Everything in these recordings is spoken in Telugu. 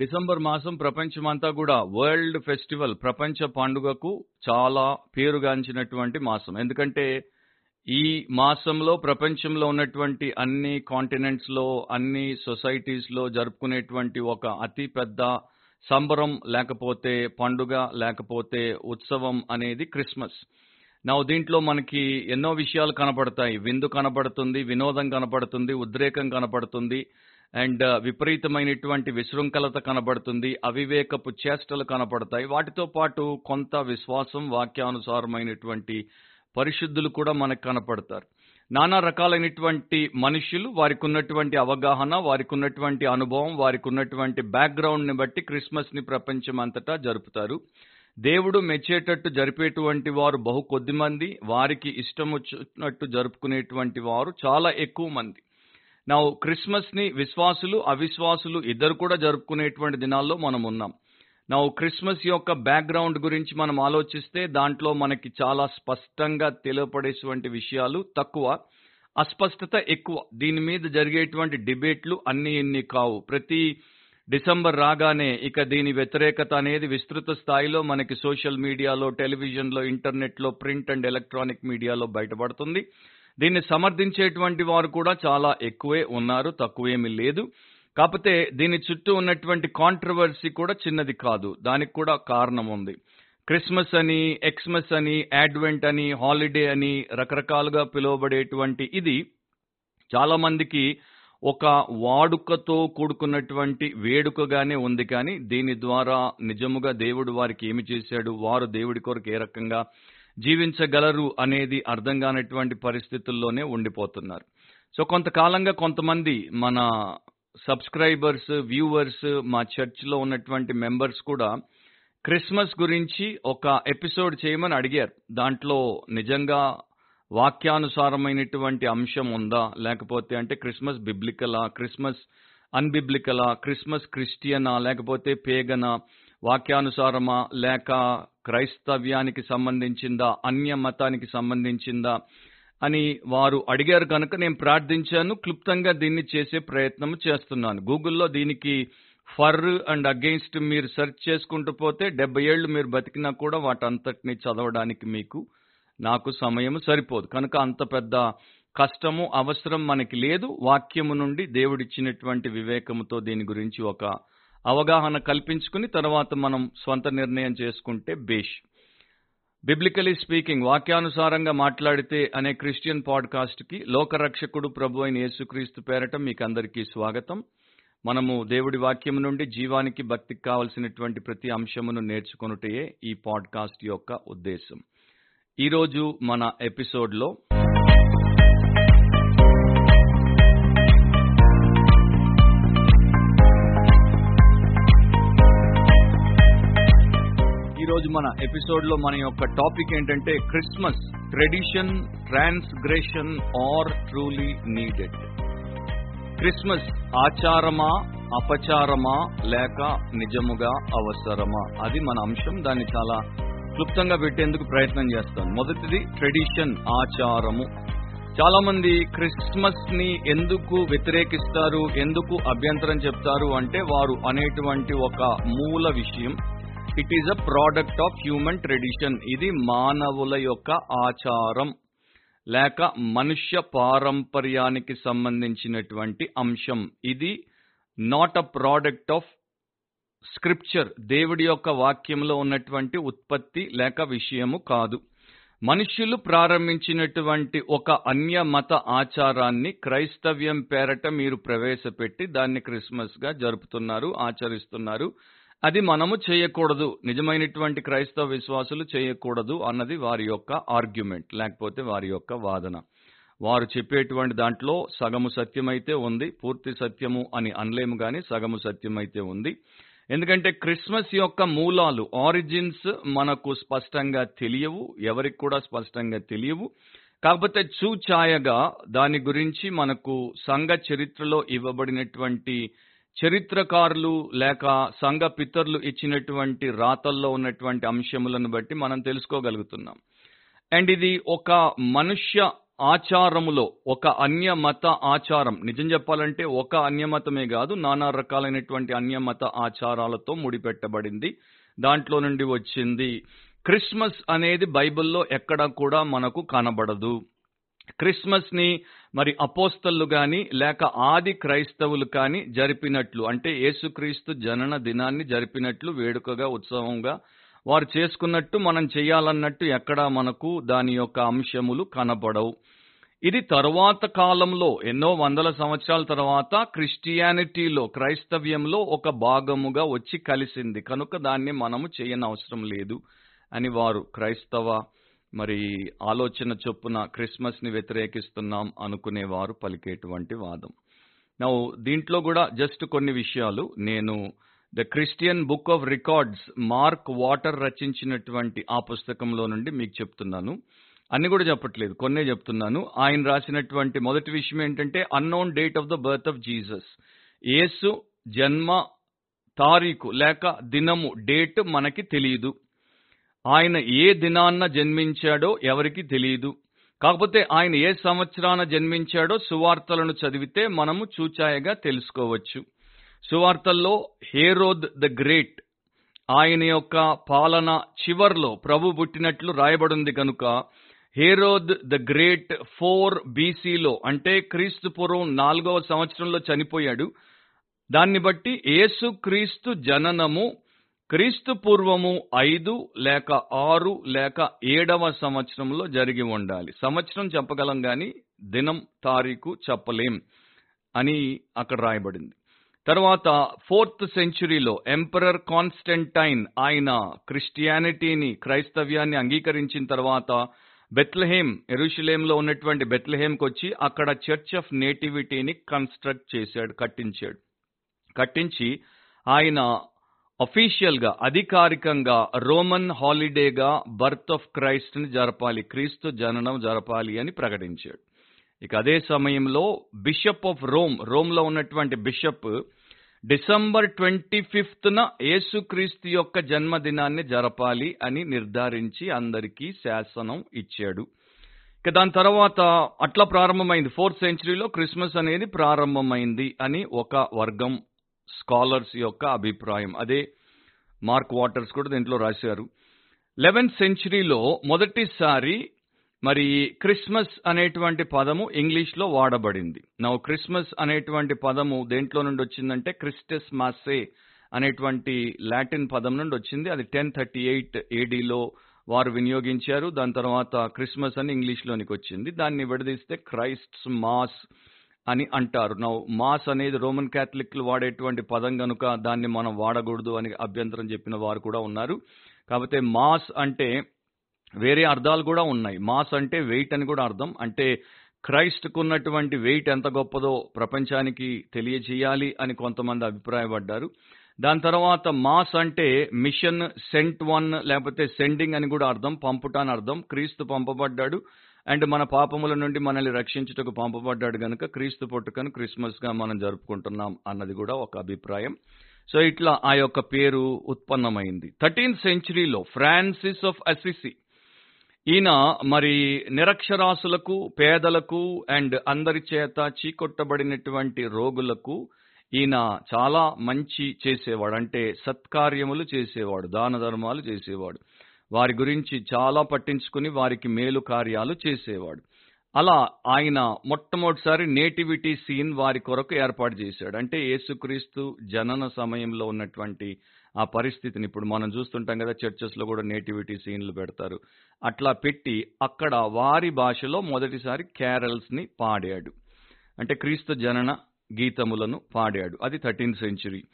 డిసెంబర్ మాసం ప్రపంచమంతా కూడా వరల్డ్ ఫెస్టివల్ ప్రపంచ పండుగకు చాలా పేరుగాంచినటువంటి మాసం. ఎందుకంటే ఈ మాసంలో ప్రపంచంలో ఉన్నటువంటి అన్ని కాంటినెంట్స్లో అన్ని సొసైటీస్లో జరుపుకునేటువంటి ఒక అతి పెద్ద సంబరం లేకపోతే పండుగ లేకపోతే ఉత్సవం అనేది క్రిస్మస్. నా దీంట్లో మనకి ఎన్నో విషయాలు కనపడతాయి. విందు కనపడుతుంది వినోదం కనపడుతుంది ఉద్రేకం కనపడుతుంది. అండ్ విపరీతమైనటువంటి విశృంఖలత కనబడుతుంది అవివేకపు చేష్టలు కనపడతాయి. వాటితో పాటు కొంత విశ్వాసం వాక్యానుసారమైనటువంటి పరిశుద్ధులు కూడా మనకు కనపడతారు. నానా రకాలైనటువంటి మనుషులు వారికి ఉన్నటువంటి అవగాహన వారికి ఉన్నటువంటి అనుభవం వారికి ఉన్నటువంటి బ్యాక్గ్రౌండ్ని బట్టి క్రిస్మస్ని ప్రపంచం అంతటా జరుపుతారు. దేవుడు మెచ్చేటట్టు జరిపేటువంటి వారు బహు కొద్ది మంది వారికి ఇష్టం వచ్చినట్టు జరుపుకునేటువంటి వారు చాలా ఎక్కువ మంది. నా క్రిస్మస్ని విశ్వాసులు అవిశ్వాసులు ఇద్దరు కూడా జరుపుకునేటువంటి దినాల్లో మనం ఉన్నాం. నా క్రిస్మస్ యొక్క బ్యాక్గ్రౌండ్ గురించి మనం ఆలోచిస్తే దాంట్లో మనకి చాలా స్పష్టంగా తెలియపడేటువంటి విషయాలు తక్కువ అస్పష్టత ఎక్కువ. దీని మీద జరిగేటువంటి డిబేట్లు అన్ని ఇన్ని కావు. ప్రతి డిసెంబర్ రాగానే ఇక దీని వ్యతిరేకత అనేది విస్తృత స్థాయిలో మనకి సోషల్ మీడియాలో టెలివిజన్లో ఇంటర్నెట్లో ప్రింట్ అండ్ ఎలక్ట్రానిక్ మీడియాలో బయటపడుతుంది. దీన్ని సమర్థించేటువంటి వారు కూడా చాలా ఎక్కువే ఉన్నారు తక్కువేమీ లేదు. కాకపోతే దీని చుట్టూ ఉన్నటువంటి కాంట్రవర్సీ కూడా చిన్నది కాదు. దానికి కూడా కారణం ఉంది. క్రిస్మస్ అని ఎక్స్మస్ అని యాడ్వెంట్ అని హాలిడే అని రకరకాలుగా పిలువబడేటువంటి ఇది చాలా మందికి ఒక వాడుకతో కూడుకున్నటువంటి వేడుకగానే ఉంది కానీ దీని ద్వారా నిజముగా దేవుడు వారికి ఏమి చేశాడు? వారు దేవుడి కొరకు ఏ రకంగా జీవించగలరు అనేది అర్థం కానటువంటి పరిస్థితుల్లోనే ఉండిపోతున్నారు. సో కొంతకాలంగా కొంతమంది మన సబ్స్క్రైబర్స్ వ్యూవర్స్ మా చర్చ్లో ఉన్నటువంటి మెంబర్స్ కూడా క్రిస్మస్ గురించి ఒక ఎపిసోడ్ చేయమని అడిగారు. దాంట్లో నిజంగా వాక్యానుసారమైనటువంటి అంశం ఉందా? లేకపోతే అంటే క్రిస్మస్ బిబ్లికలా క్రిస్మస్ అన్బిబ్లికలా క్రిస్మస్ క్రిస్టియనా లేకపోతే పేగనా వాక్యానుసారమా లేక క్రైస్తవ్యానికి సంబంధించిందా అన్య మతానికి సంబంధించిందా అని వారు అడిగారు కనుక నేను ప్రార్థించాను క్లుప్తంగా దీన్ని చేసే ప్రయత్నం చేస్తున్నాను. గూగుల్లో దీనికి ఫర్ అండ్ అగెయిన్స్ట్ మీరు సెర్చ్ చేసుకుంటూ పోతే డెబ్బై ఏళ్ళు మీరు బతికినా కూడా వాటంతటిని చదవడానికి మీకు నాకు సమయం సరిపోదు. కనుక అంత పెద్ద కష్టము అవసరం మనకి లేదు. వాక్యము నుండి దేవుడిచ్చినటువంటి వివేకముతో దీని గురించి ఒక అవగాహన కల్పించుకుని తర్వాత మనం స్వంత నిర్ణయం చేసుకుంటే బేష్. బిబ్లికలీ స్పీకింగ్ వాక్యానుసారంగా మాట్లాడితే అనే క్రిస్టియన్ పాడ్కాస్ట్కి లోకరక్షకుడు ప్రభు అయిన యేసుక్రీస్తు పేరట మీకు అందరికీ స్వాగతం. మనము దేవుడి వాక్యం నుండి జీవానికి భక్తికి కావలసినటువంటి ప్రతి అంశమును నేర్చుకొనుటయే ఈ పాడ్కాస్ట్ యొక్క ఉద్దేశం. ఈరోజు మన ఎపిసోడ్లో ఈరోజు మన ఎపిసోడ్లో మన యొక్క టాపిక్ ఏంటంటే Christmas. Tradition transgression or truly needed. Christmas ఆచారమా అపచారమా లేక నిజముగా అవసరమా? అది మన అంశం. దాన్ని చాలా క్లుప్తంగా పెట్టేందుకు ప్రయత్నం చేస్తాను మొదటిది ట్రెడిషన్ ఆచారము. చాలా మంది క్రిస్మస్ని ఎందుకు వ్యతిరేకిస్తారు ఎందుకు అభ్యంతరం చెప్తారు అంటే వారు అనేటువంటి ఒక మూల విషయం. It is a product of human tradition ఇది మానవుల యొక్క ఆచారం. లేక మనుష్య పారంపర్యానికి సంబంధించినటువంటి అంశం. ఇది not a product of scripture దేవుడి యొక్క వాక్యంలో ఉన్నటువంటి ఉత్పత్తి లేక విషయము కాదు. మనుష్యులు ప్రారంభించినటువంటి ఒక అన్య మత ఆచారాన్ని క్రైస్తవ్యం పేరట మీరు ప్రవేశపెట్టి దాన్ని క్రిస్మస్గా జరుపుతున్నారు ఆచరిస్తున్నారు. అది మనము చేయకూడదు. నిజమైనటువంటి క్రైస్తవ విశ్వాసులు చేయకూడదు అన్నది వారి యొక్క ఆర్గ్యుమెంట్ లేకపోతే వారి యొక్క వాదన. వారు చెప్పేటువంటి దాంట్లో సగము సత్యమైతే ఉంది పూర్తి సత్యము అని అనలేము కానీ సగము సత్యమైతే ఉంది. ఎందుకంటే క్రిస్మస్ యొక్క మూలాలు ఆరిజిన్స్ మనకు స్పష్టంగా తెలియవు ఎవరికి కూడా స్పష్టంగా తెలియవు. కాకపోతే చూచాయగా దాని గురించి మనకు సంఘ చరిత్రలో ఇవ్వబడినటువంటి చరిత్రకారులు లేక సంఘ పితరులు ఇచ్చినటువంటి రాతల్లో ఉన్నటువంటి అంశములను బట్టి మనం తెలుసుకోగలుగుతున్నాం. అండ్ ఇది ఒక మనుష్య ఆచారములో ఒక అన్యమత ఆచారం. నిజం చెప్పాలంటే ఒక అన్యమతమే కాదు నానా రకాలైనటువంటి అన్యమత ఆచారాలతో ముడిపెట్టబడింది. దాంట్లో నుండి వచ్చింది క్రిస్మస్ అనేది బైబిల్లో ఎక్కడా కూడా మనకు కనబడదు. క్రిస్మస్ని మరి అపోస్తలు గాని లేక ఆది క్రైస్తవులు కానీ జరిపినట్లు అంటే యేసుక్రీస్తు జనన దినాన్ని జరిపినట్లు వేడుకగా ఉత్సవంగా వారు చేసుకున్నట్టు మనం చేయాలన్నట్టు ఎక్కడా మనకు దాని యొక్క అంశములు కనబడవు. ఇది తరువాత కాలంలో ఎన్నో వందల సంవత్సరాల తర్వాత క్రిస్టియానిటీలో క్రైస్తవ్యంలో ఒక భాగముగా వచ్చి కలిసింది. కనుక దాన్ని మనము చేయనవసరం లేదు అని వారు క్రైస్తవ మరి ఆలోచన చొప్పున క్రిస్మస్ని వ్యతిరేకిస్తున్నాం అనుకునేవారు పలికేటువంటి వాదం. నా దీంట్లో కూడా జస్ట్ కొన్ని విషయాలు. నేను the Christian book of records Mark Water రచించినటువంటి ఆ పుస్తకంలో నుండి మీకు చెప్తున్నాను. అన్ని కూడా చెప్పట్లేదు కొన్నే చెప్తున్నాను. ఆయన రాసినటువంటి మొదటి విషయం ఏంటంటే unknown date of the birth of Jesus యేసు జన్మ తారీఖు లేక దినము డేట్ మనకి తెలియదు ఆయన ఏ దినాన్న జన్మించాడో ఎవరికి తెలియదు కాకపోతే ఆయన ఏ సంవత్సరాన జన్మించాడో సువార్తలను చదివితే మనము చూచాయగా తెలుసుకోవచ్చు. సువార్తల్లో హేరోద్ ద గ్రేట్ ఆయన యొక్క పాలన చివర్లో ప్రభు పుట్టినట్లు రాయబడింది కనుక హేరోద్ ద గ్రేట్ ఫోర్ బీసీలో అంటే క్రీస్తు పూర్వం నాలుగవ సంవత్సరంలో చనిపోయాడు. దాన్ని బట్టి ఏసు క్రీస్తు జననము క్రీస్తు పూర్వము ఐదు లేక ఆరు లేక ఏడవ సంవత్సరంలో జరిగి ఉండాలి. సంవత్సరం చెప్పగలం గాని దినం తారీఖు చెప్పలేం అని అక్కడ రాయబడింది. తర్వాత ఫోర్త్ సెంచురీలో ఎంపరర్ కాన్స్టెంటైన్ ఆయన క్రిస్టియానిటీని క్రైస్తవ్యాన్ని అంగీకరించిన తర్వాత బెత్లహేమ్ ఎరుషులేంలో ఉన్నటువంటి బెత్లహేమ్కి వచ్చి అక్కడ చర్చ్ ఆఫ్ నేటివిటీని కన్స్ట్రక్ట్ చేశాడు కట్టించాడు. కట్టించి ఆయన అఫీషియల్గా అధికారికంగా రోమన్ హాలిడేగా బర్త్ ఆఫ్ క్రైస్ట్ని జరపాలి క్రీస్తు జననం జరపాలి అని ప్రకటించాడు. ఇక అదే సమయంలో బిషప్ ఆఫ్ రోమ్ రోమ్లో ఉన్నటువంటి బిషప్ డిసెంబర్ ట్వంటీ ఫిఫ్త్న యేసుక్రీస్తు యొక్క జన్మదినాన్ని జరపాలి అని నిర్ధారించి అందరికీ శాసనం ఇచ్చాడు. ఇక దాని తర్వాత అట్లా ప్రారంభమైంది. ఫోర్త్ సెంచరీలో క్రిస్మస్ అనేది ప్రారంభమైంది అని ఒక వర్గం స్కాలర్స్ యొక్క అభిప్రాయం. అదే మార్క్ వాటర్స్ కూడా దీంట్లో రాశారు. లెవెన్త్ సెంచరీలో మొదటిసారి మరి క్రిస్మస్ అనేటువంటి పదము ఇంగ్లీష్లో వాడబడింది. నా క్రిస్మస్ అనేటువంటి పదము దేంట్లో నుండి వచ్చిందంటే క్రిస్టస్ మాసే అనేటువంటి లాటిన్ పదం నుండి వచ్చింది. అది టెన్ థర్టీ ఎయిట్ ఏడీలో వారు వినియోగించారు. దాని తర్వాత క్రిస్మస్ అని ఇంగ్లీష్లోనికి వచ్చింది. దాన్ని విడదీస్తే క్రైస్ట్స్ మాస్ అని అంటారు. నౌ మాస్ అనేది రోమన్ క్యాథలిక్లు వాడేటువంటి పదం కనుక దాన్ని మనం వాడకూడదు అని అభ్యంతరం చెప్పిన వారు కూడా ఉన్నారు. కాకపోతే మాస్ అంటే వేరే అర్థాలు కూడా ఉన్నాయి. మాస్ అంటే వెయిట్ అని కూడా అర్థం. అంటే క్రైస్ట్కు ఉన్నటువంటి వెయిట్ ఎంత గొప్పదో ప్రపంచానికి తెలియజేయాలి అని కొంతమంది అభిప్రాయపడ్డారు. దాని తర్వాత మాస్ అంటే మిషన్ సెంట్ వన్ లేకపోతే సెండింగ్ అని కూడా అర్థం పంపుట అని అర్థం. క్రీస్తు పంపబడ్డాడు. అండ్ మన పాపముల నుండి మనల్ని రక్షించుటకు పంపబడ్డాడు గనుక క్రీస్తు పుట్టుకను క్రిస్మస్గా మనం జరుపుకుంటున్నాం అన్నది కూడా ఒక అభిప్రాయం. సో ఇట్లా ఆ యొక్క పేరు ఉత్పన్నమైంది. థర్టీన్త్ సెంచరీలో ఫ్రాన్సిస్ ఆఫ్ అసిసి. ఈయన మరి నిరక్షరాసులకు పేదలకు అండ్ అందరి చేత చీకొట్టబడినటువంటి రోగులకు ఈయన చాలా మంచి చేసేవాడు. అంటే సత్కార్యములు చేసేవాడు దాన ధర్మాలు చేసేవాడు. వారి గురించి చాలా పట్టించుకుని వారికి మేలు కార్యాలు చేసేవాడు. అలా ఆయన మొట్టమొదటిసారి నేటివిటీ సీన్ వారి కొరకు ఏర్పాటు చేశాడు. అంటే యేసుక్రీస్తు జనన సమయంలో ఉన్నటువంటి ఆ పరిస్థితిని ఇప్పుడు మనం చూస్తుంటాం కదా చర్చెస్లో కూడా నేటివిటీ సీన్లు పెడతారు. అట్లా పెట్టి అక్కడ వారి భాషలో మొదటిసారి క్యారల్స్ని పాడాడు. అంటే క్రీస్తు జనన గీతములను పాడాడు. అది థర్టీన్త్ సెంచురీ.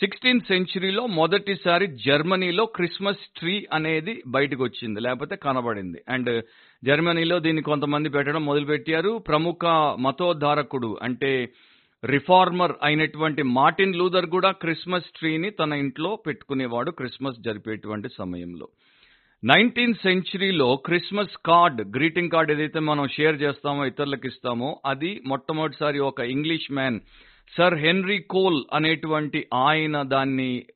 సిక్స్టీన్త్ సెంచురీలో మొదటిసారి జర్మనీలో క్రిస్మస్ ట్రీ అనేది బయటకు వచ్చింది లేకపోతే కనబడింది. అండ్ జర్మనీలో దీన్ని కొంతమంది పెట్టడం మొదలుపెట్టారు. ప్రముఖ మతోద్ధారకుడు అంటే రిఫార్మర్ అయినటువంటి మార్టిన్ లూథర్ కూడా క్రిస్మస్ ట్రీని తన ఇంట్లో పెట్టుకునేవాడు క్రిస్మస్ జరిపేటువంటి సమయంలో. నైన్టీన్త్ సెంచురీలో క్రిస్మస్ కార్డ్ గ్రీటింగ్ కార్డ్ ఏదైతే మనం షేర్ చేస్తామో ఇతరులకు ఇస్తామో అది మొట్టమొదటిసారి ఒక English man sir Henry Cole అనేటువంటి ఆయన దాన్ని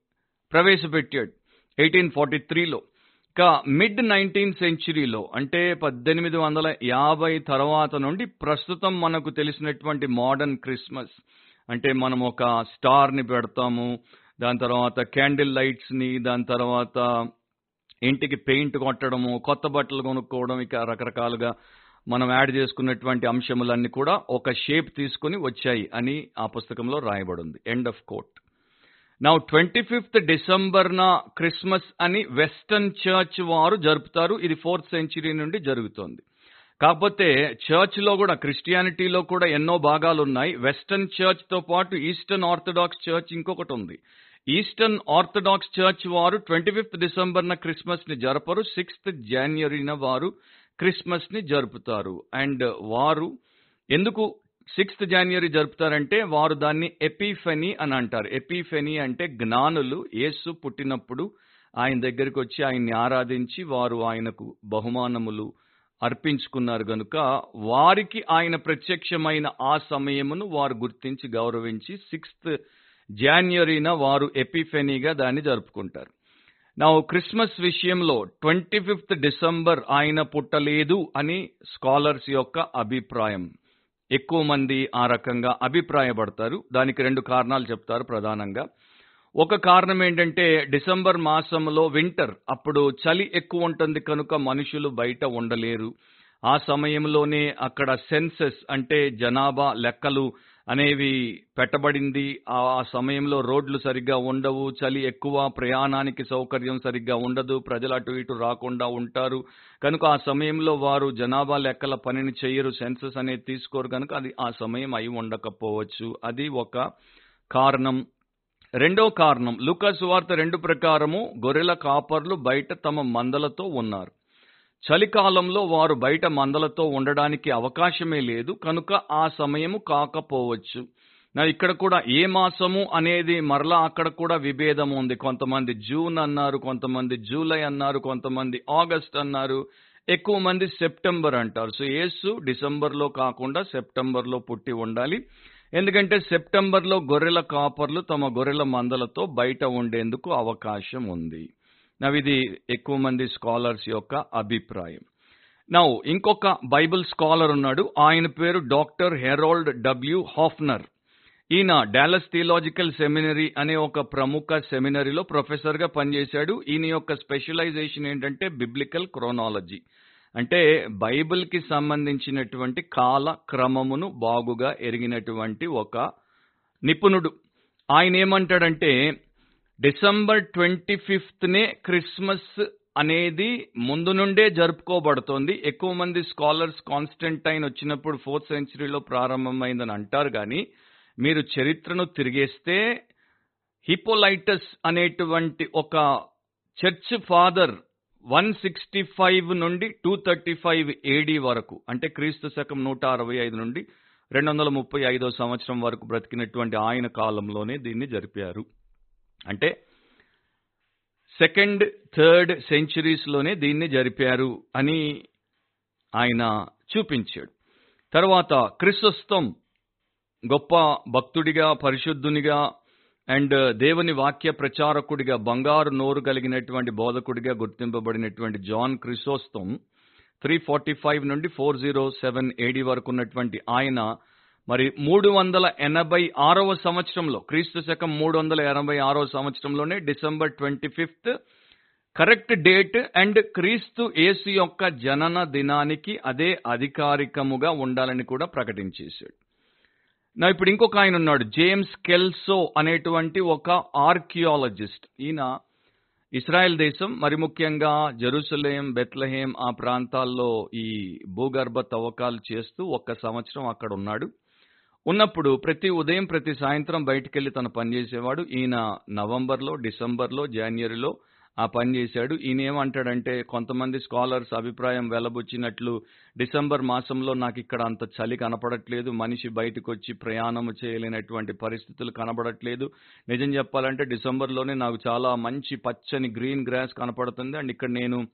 ప్రవేశపెట్టాడు ఎయిటీన్ ఫార్టీ త్రీలో. ఇక మిడ్ నైన్టీన్ సెంచురీలో అంటే పద్దెనిమిది వందల యాభై తర్వాత నుండి ప్రస్తుతం మనకు తెలిసినటువంటి మోడర్న్ క్రిస్మస్ అంటే మనం ఒక స్టార్ని పెడతాము దాని తర్వాత క్యాండిల్ లైట్స్ని దాని తర్వాత ఇంటికి పెయింట్ కొట్టడము కొత్త బట్టలు కొనుక్కోవడం ఇక రకరకాలుగా మనం యాడ్ చేసుకున్నటువంటి అంశములన్నీ కూడా ఒక షేప్ తీసుకుని వచ్చాయి అని ఆ పుస్తకంలో రాయబడింది. ఎండ్ ఆఫ్ కోట్ నా ట్వంటీ ఫిఫ్త్ డిసెంబర్న క్రిస్మస్ అని వెస్టర్న్ చర్చ్ వారు జరుపుతారు. ఇది ఫోర్త్ సెంచరీ నుండి జరుగుతోంది. కాకపోతే చర్చ్లో కూడా క్రిస్టియానిటీలో కూడా ఎన్నో భాగాలు ఉన్నాయి వెస్టర్న్ చర్చ్తో పాటు ఈస్టర్న్ ఆర్థడాక్స్ చర్చ్ ఇంకొకటి ఉంది. ఈస్టర్న్ ఆర్థడాక్స్ చర్చ్ వారు ట్వంటీ ఫిఫ్త్ డిసెంబర్న క్రిస్మస్ని జరపరు. సిక్స్త్ జాన్వరిన వారు క్రిస్మస్ని జరుపుతారు. అండ్ వారు ఎందుకు సిక్స్త్ జాన్వరి జరుపుతారంటే వారు దాన్ని ఎపిఫెనీ అని అంటారు. ఎపిఫెనీ అంటే జ్ఞానులు. యేసు పుట్టినప్పుడు ఆయన దగ్గరికి వచ్చి ఆయన్ని ఆరాధించి వారు ఆయనకు బహుమానములు అర్పించుకున్నారు గనుక వారికి ఆయన ప్రత్యక్షమైన ఆ సమయమును వారు గుర్తించి గౌరవించి సిక్స్త్ జాన్వరిన వారు ఎపిఫెనీగా దాన్ని జరుపుకుంటారు. నా క్రిస్మస్ విషయంలో ట్వంటీ ఫిఫ్త్ డిసెంబర్ ఆయన పుట్టలేదు అని స్కాలర్స్ యొక్క అభిప్రాయం. ఎక్కువ మంది ఆ రకంగా అభిప్రాయపడతారు. దానికి రెండు కారణాలు చెప్తారు ప్రధానంగా. ఒక కారణం ఏంటంటే డిసెంబర్ మాసంలో వింటర్ అప్పుడు చలి ఎక్కువ ఉంటుంది కనుక మనుషులు బయట ఉండలేరు. ఆ సమయంలోనే అక్కడ సెన్సెస్ అంటే జనాభా లెక్కలు అనేవి పెట్టబడింది. ఆ సమయంలో రోడ్లు సరిగ్గా ఉండవు. చలి ఎక్కువ ప్రయాణానికి సౌకర్యం సరిగ్గా ఉండదు. ప్రజలు అటు ఇటు రాకుండా ఉంటారు. కనుక ఆ సమయంలో వారు జనాభా లెక్కల పనిని చేయరు. సెన్సస్ అనేది తీసుకోరు. కనుక అది ఆ సమయం అయి ఉండకపోవచ్చు. అది ఒక కారణం. రెండో కారణం. లుకస్ వార్త రెండు ప్రకారము గొర్రెల కాపర్లు బయట తమ మందలతో ఉన్నారు. చలికాలంలో వారు బయట మందలతో ఉండడానికి అవకాశమే లేదు. కనుక ఆ సమయము కాకపోవచ్చు. నా ఇక్కడ కూడా ఏ మాసము అనేది మరలా అక్కడ కూడా విభేదం ఉంది. కొంతమంది జూన్ అన్నారు కొంతమంది జూలై అన్నారు కొంతమంది ఆగస్ట్ అన్నారు. ఎక్కువ మంది సెప్టెంబర్ అంటారు. సో ఏసు డిసెంబర్లో కాకుండా సెప్టెంబర్లో పుట్టి ఉండాలి. ఎందుకంటే సెప్టెంబర్లో గొర్రెల కాపర్లు తమ గొర్రెల మందలతో బయట ఉండేందుకు అవకాశం ఉంది. నవిది ఎక్కువ మంది స్కాలర్స్ యొక్క అభిప్రాయం. నా ఇంకొక బైబిల్ స్కాలర్ ఉన్నాడు. ఆయన పేరు డాక్టర్ హెరాల్డ్ డబ్ల్యూ హాఫ్నర్. ఈయన డాలస్ థియలాజికల్ సెమినరీ అనే ఒక ప్రముఖ సెమినరీలో ప్రొఫెసర్గా పనిచేశాడు. ఈయన యొక్క స్పెషలైజేషన్ ఏంటంటే బిబ్లికల్ క్రోనాలజీ అంటే బైబిల్కి సంబంధించినటువంటి కాల క్రమమును బాగుగా ఎరిగినటువంటి ఒక నిపుణుడు. ఆయన ఏమంటాడంటే డిసెంబర్ ట్వంటీ ఫిఫ్త్నే క్రిస్మస్ అనేది ముందు నుండే జరుపుకోబడుతోంది. ఎక్కువ మంది స్కాలర్స్ కాన్స్టెంటైన్ వచ్చినప్పుడు ఫోర్త్ సెంచరీలో ప్రారంభమైందని అంటారు కానీ మీరు చరిత్రను తిరిగేస్తే హిపోలైటస్ అనేటువంటి ఒక church father one sixty five నుండి టూ థర్టీ ఫైవ్ ఏడీ వరకు అంటే క్రీస్తు శకం నూట అరవై ఐదు నుండి రెండు వందల ముప్పై ఐదో సంవత్సరం వరకు బ్రతికినటువంటి ఆయన కాలంలోనే దీన్ని జరిపారు. అంటే సెకండ్ థర్డ్ సెంచురీస్లోనే దీన్ని జరిపారు అని ఆయన చూపించాడు. తర్వాత క్రిస్వస్తం గొప్ప భక్తుడిగా పరిశుద్ధునిగా అండ్ దేవుని వాక్య ప్రచారకుడిగా బంగారు నోరు కలిగినటువంటి బోధకుడిగా గుర్తింపబడినటువంటి John Chrysostom three forty five నుండి ఫోర్ జీరో సెవెన్ ఏడి వరకు ఉన్నటువంటి ఆయన మరి మూడు వందల ఎనభై ఆరవ సంవత్సరంలో క్రీస్తు శకం మూడు వందల ఎనభై ఆరవ సంవత్సరంలోనే December twenty fifth correct date and క్రీస్తు యేసు యొక్క జనన దినానికి అదే అధికారికముగా ఉండాలని కూడా ప్రకటించేశాడు. నా ఇప్పుడు ఇంకొక ఆయన ఉన్నాడు జేమ్స్ కెల్సో అనేటువంటి ఒక ఆర్కియాలజిస్ట్. ఈయన ఇస్రాయెల్ దేశం మరి ముఖ్యంగా జెరూసలేం బెత్లహేం ఆ ప్రాంతాల్లో ఈ భూగర్భ తవ్వకాలు చేస్తూ ఒక్క సంవత్సరం అక్కడ ఉన్నాడు. ఉన్నప్పుడు ప్రతి ఉదయం ప్రతి సాయంత్రం బయటికెళ్ళి తను పనిచేసేవాడు ఈయన నవంబర్లో డిసెంబర్లో జనవరిలో ఆ పని చేశాడు. ఈయన ఏమంటాడంటే కొంతమంది స్కాలర్స్ అభిప్రాయం వెలబుచ్చినట్లు డిసెంబర్ మాసంలో నాకు ఇక్కడ అంత చలి కనపడట్లేదు. మనిషి బయటకు వచ్చి ప్రయాణం చేయలేనటువంటి పరిస్థితులు కనబడట్లేదు. నిజం చెప్పాలంటే డిసెంబర్లోనే నాకు చాలా మంచి పచ్చని గ్రీన్ గ్రాస్ కనపడుతుంది. అండ్ ఇక్కడ నేను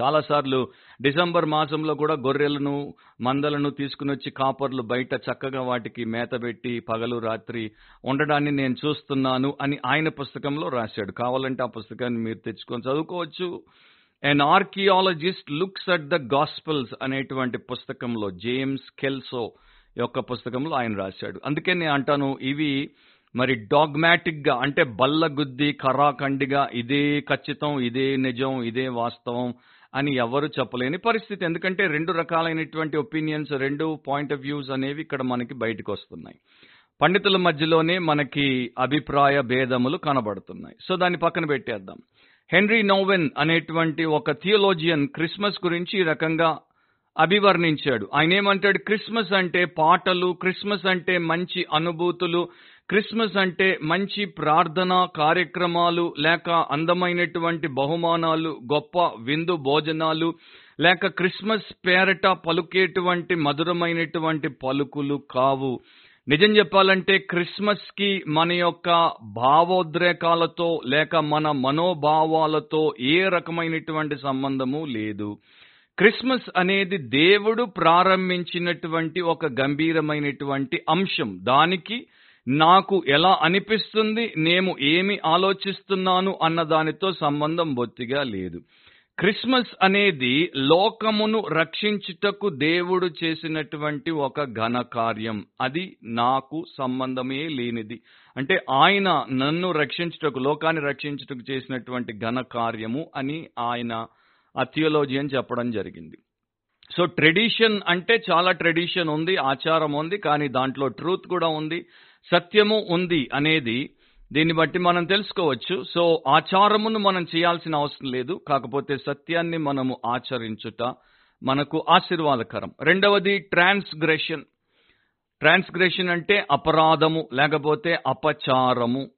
చాలాసార్లు డిసెంబర్ మాసంలో కూడా గొర్రెలను మందలను తీసుకుని వచ్చి కాపర్లు బయట చక్కగా వాటికి మేత పెట్టి పగలు రాత్రి ఉండడాన్ని నేను చూస్తున్నాను అని ఆయన పుస్తకంలో రాశాడు. కావాలంటే ఆ పుస్తకాన్ని మీరు తెచ్చుకొని చదువుకోవచ్చు. An archaeologist looks at the gospels అనేటువంటి పుస్తకంలో జేమ్స్ కెల్సో యొక్క పుస్తకంలో ఆయన రాశాడు. అందుకే నేను అంటాను ఇవి మరి డాగ్మాటిక్గా అంటే బల్లగుద్ది కరాఖండిగా ఇదే ఖచ్చితం ఇదే నిజం ఇదే వాస్తవం అని ఎవరు చెప్పలేని పరిస్థితి. ఎందుకంటే రెండు రకాలైనటువంటి ఒపీనియన్స్ రెండు పాయింట్ ఆఫ్ వ్యూస్ అనేవి ఇక్కడ మనకి బయటకు వస్తున్నాయి పండితుల మధ్యలోనే మనకి అభిప్రాయ భేదములు కనబడుతున్నాయి. సో దాన్ని పక్కన పెట్టేద్దాం. హెన్రీ నోవెన్ అనేటువంటి ఒక థియోలోజియన్ క్రిస్మస్ గురించి ఈ రకంగా అభివర్ణించాడు. ఆయన ఏమంటాడు క్రిస్మస్ అంటే పాటలు క్రిస్మస్ అంటే మంచి అనుభూతులు క్రిస్మస్ అంటే మంచి ప్రార్థన కార్యక్రమాలు లేక అందమైనటువంటి బహుమానాలు గొప్ప విందు భోజనాలు లేక క్రిస్మస్ పేరట పలుకేటువంటి మధురమైనటువంటి పలుకులు కావు. నిజం చెప్పాలంటే క్రిస్మస్కి మన యొక్క భావోద్రేకాలతో లేక మన మనోభావాలతో ఏ రకమైనటువంటి సంబంధము లేదు. క్రిస్మస్ అనేది దేవుడు ప్రారంభించినటువంటి ఒక గంభీరమైనటువంటి అంశం. దానికి నాకు ఎలా అనిపిస్తుంది నేను ఏమి ఆలోచిస్తున్నాను అన్న దానితో సంబంధం బొత్తిగా లేదు. క్రిస్మస్ అనేది లోకమును రక్షించుటకు దేవుడు చేసినటువంటి ఒక ఘన కార్యం. అది నాకు సంబంధమే లేనిది. అంటే ఆయన నన్ను రక్షించుటకు లోకాన్ని రక్షించుటకు చేసినటువంటి ఘన కార్యము అని ఆయన ఆ అని చెప్పడం జరిగింది. సో ట్రెడిషన్ అంటే చాలా ట్రెడిషన్ ఉంది ఆచారం ఉంది కానీ దాంట్లో ట్రూత్ కూడా ఉంది. సత్యము ఉంది అనేది దీన్ని బట్టి మనం తెలుసుకోవచ్చు. సో ఆచారమును మనం చేయాల్సిన అవసరం లేదు. కాకపోతే సత్యాన్ని మనము ఆచరించుట మనకు ఆశీర్వాదకరం. రెండవది ట్రాన్స్గ్రెషన్. ట్రాన్స్గ్రెషన్ అంటే అపరాధము లేకపోతే అపచారము.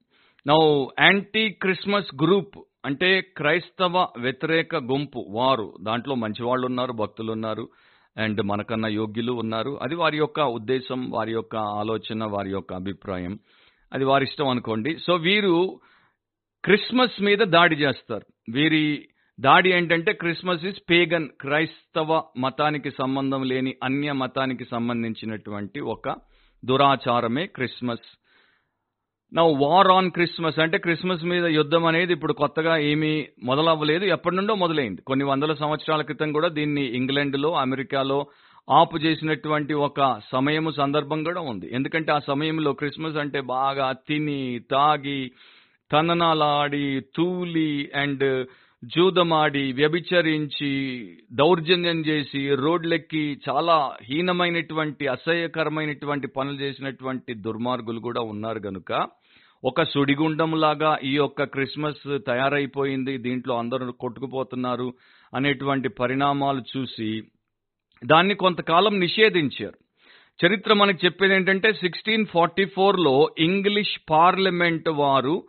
నౌ యాంటీ క్రిస్మస్ గ్రూప్ అంటే క్రైస్తవ వ్యతిరేక గుంపు. వారు దాంట్లో మంచి వాళ్ళు ఉన్నారు భక్తులు ఉన్నారు అండ్ మనకన్నా యోగ్యులు ఉన్నారు. అది వారి యొక్క ఉద్దేశం వారి యొక్క ఆలోచన వారి యొక్క అభిప్రాయం. అది వారి ఇష్టం అనుకోండి. సో వీరు క్రిస్మస్ మీద దాడి చేస్తారు. వీరి దాడి ఏంటంటే క్రిస్మస్ ఇస్ పేగన్ క్రైస్తవ మతానికి సంబంధం లేని అన్య మతానికి సంబంధించినటువంటి ఒక దురాచారమే క్రిస్మస్. నా వార్ ఆన్ క్రిస్మస్ అంటే క్రిస్మస్ మీద యుద్ధం అనేది ఇప్పుడు కొత్తగా ఏమీ మొదలవ్వలేదు. ఎప్పటి నుండో మొదలైంది. కొన్ని వందల సంవత్సరాల క్రితం కూడా దీన్ని ఇంగ్లాండ్లో అమెరికాలో ఆపు చేసినటువంటి ఒక సమయము సందర్భం కూడా ఉంది. ఎందుకంటే ఆ సమయంలో క్రిస్మస్ అంటే బాగా తిని తాగి తననాలాడి తూలి అండ్ జూదమాడి వ్యభిచరించి దౌర్జన్యం చేసి రోడ్లెక్కి చాలా హీనమైనటువంటి అసహ్యకరమైనటువంటి పనులు చేసినటువంటి దుర్మార్గులు కూడా ఉన్నారు గనుక ఒక సుడిగుండంలాగా ఈ యొక్క క్రిస్మస్ తయారైపోయింది దీంట్లో అందరూ కొట్టుకుపోతున్నారు అనేటువంటి పరిణామాలు చూసి దాన్ని కొంతకాలం నిషేధించారు. చరిత్ర మనకు చెప్పేది ఏంటంటే సిక్స్టీన్ ఫార్టీ ఫోర్లో ఇంగ్లీష్ పార్లమెంట్ వారు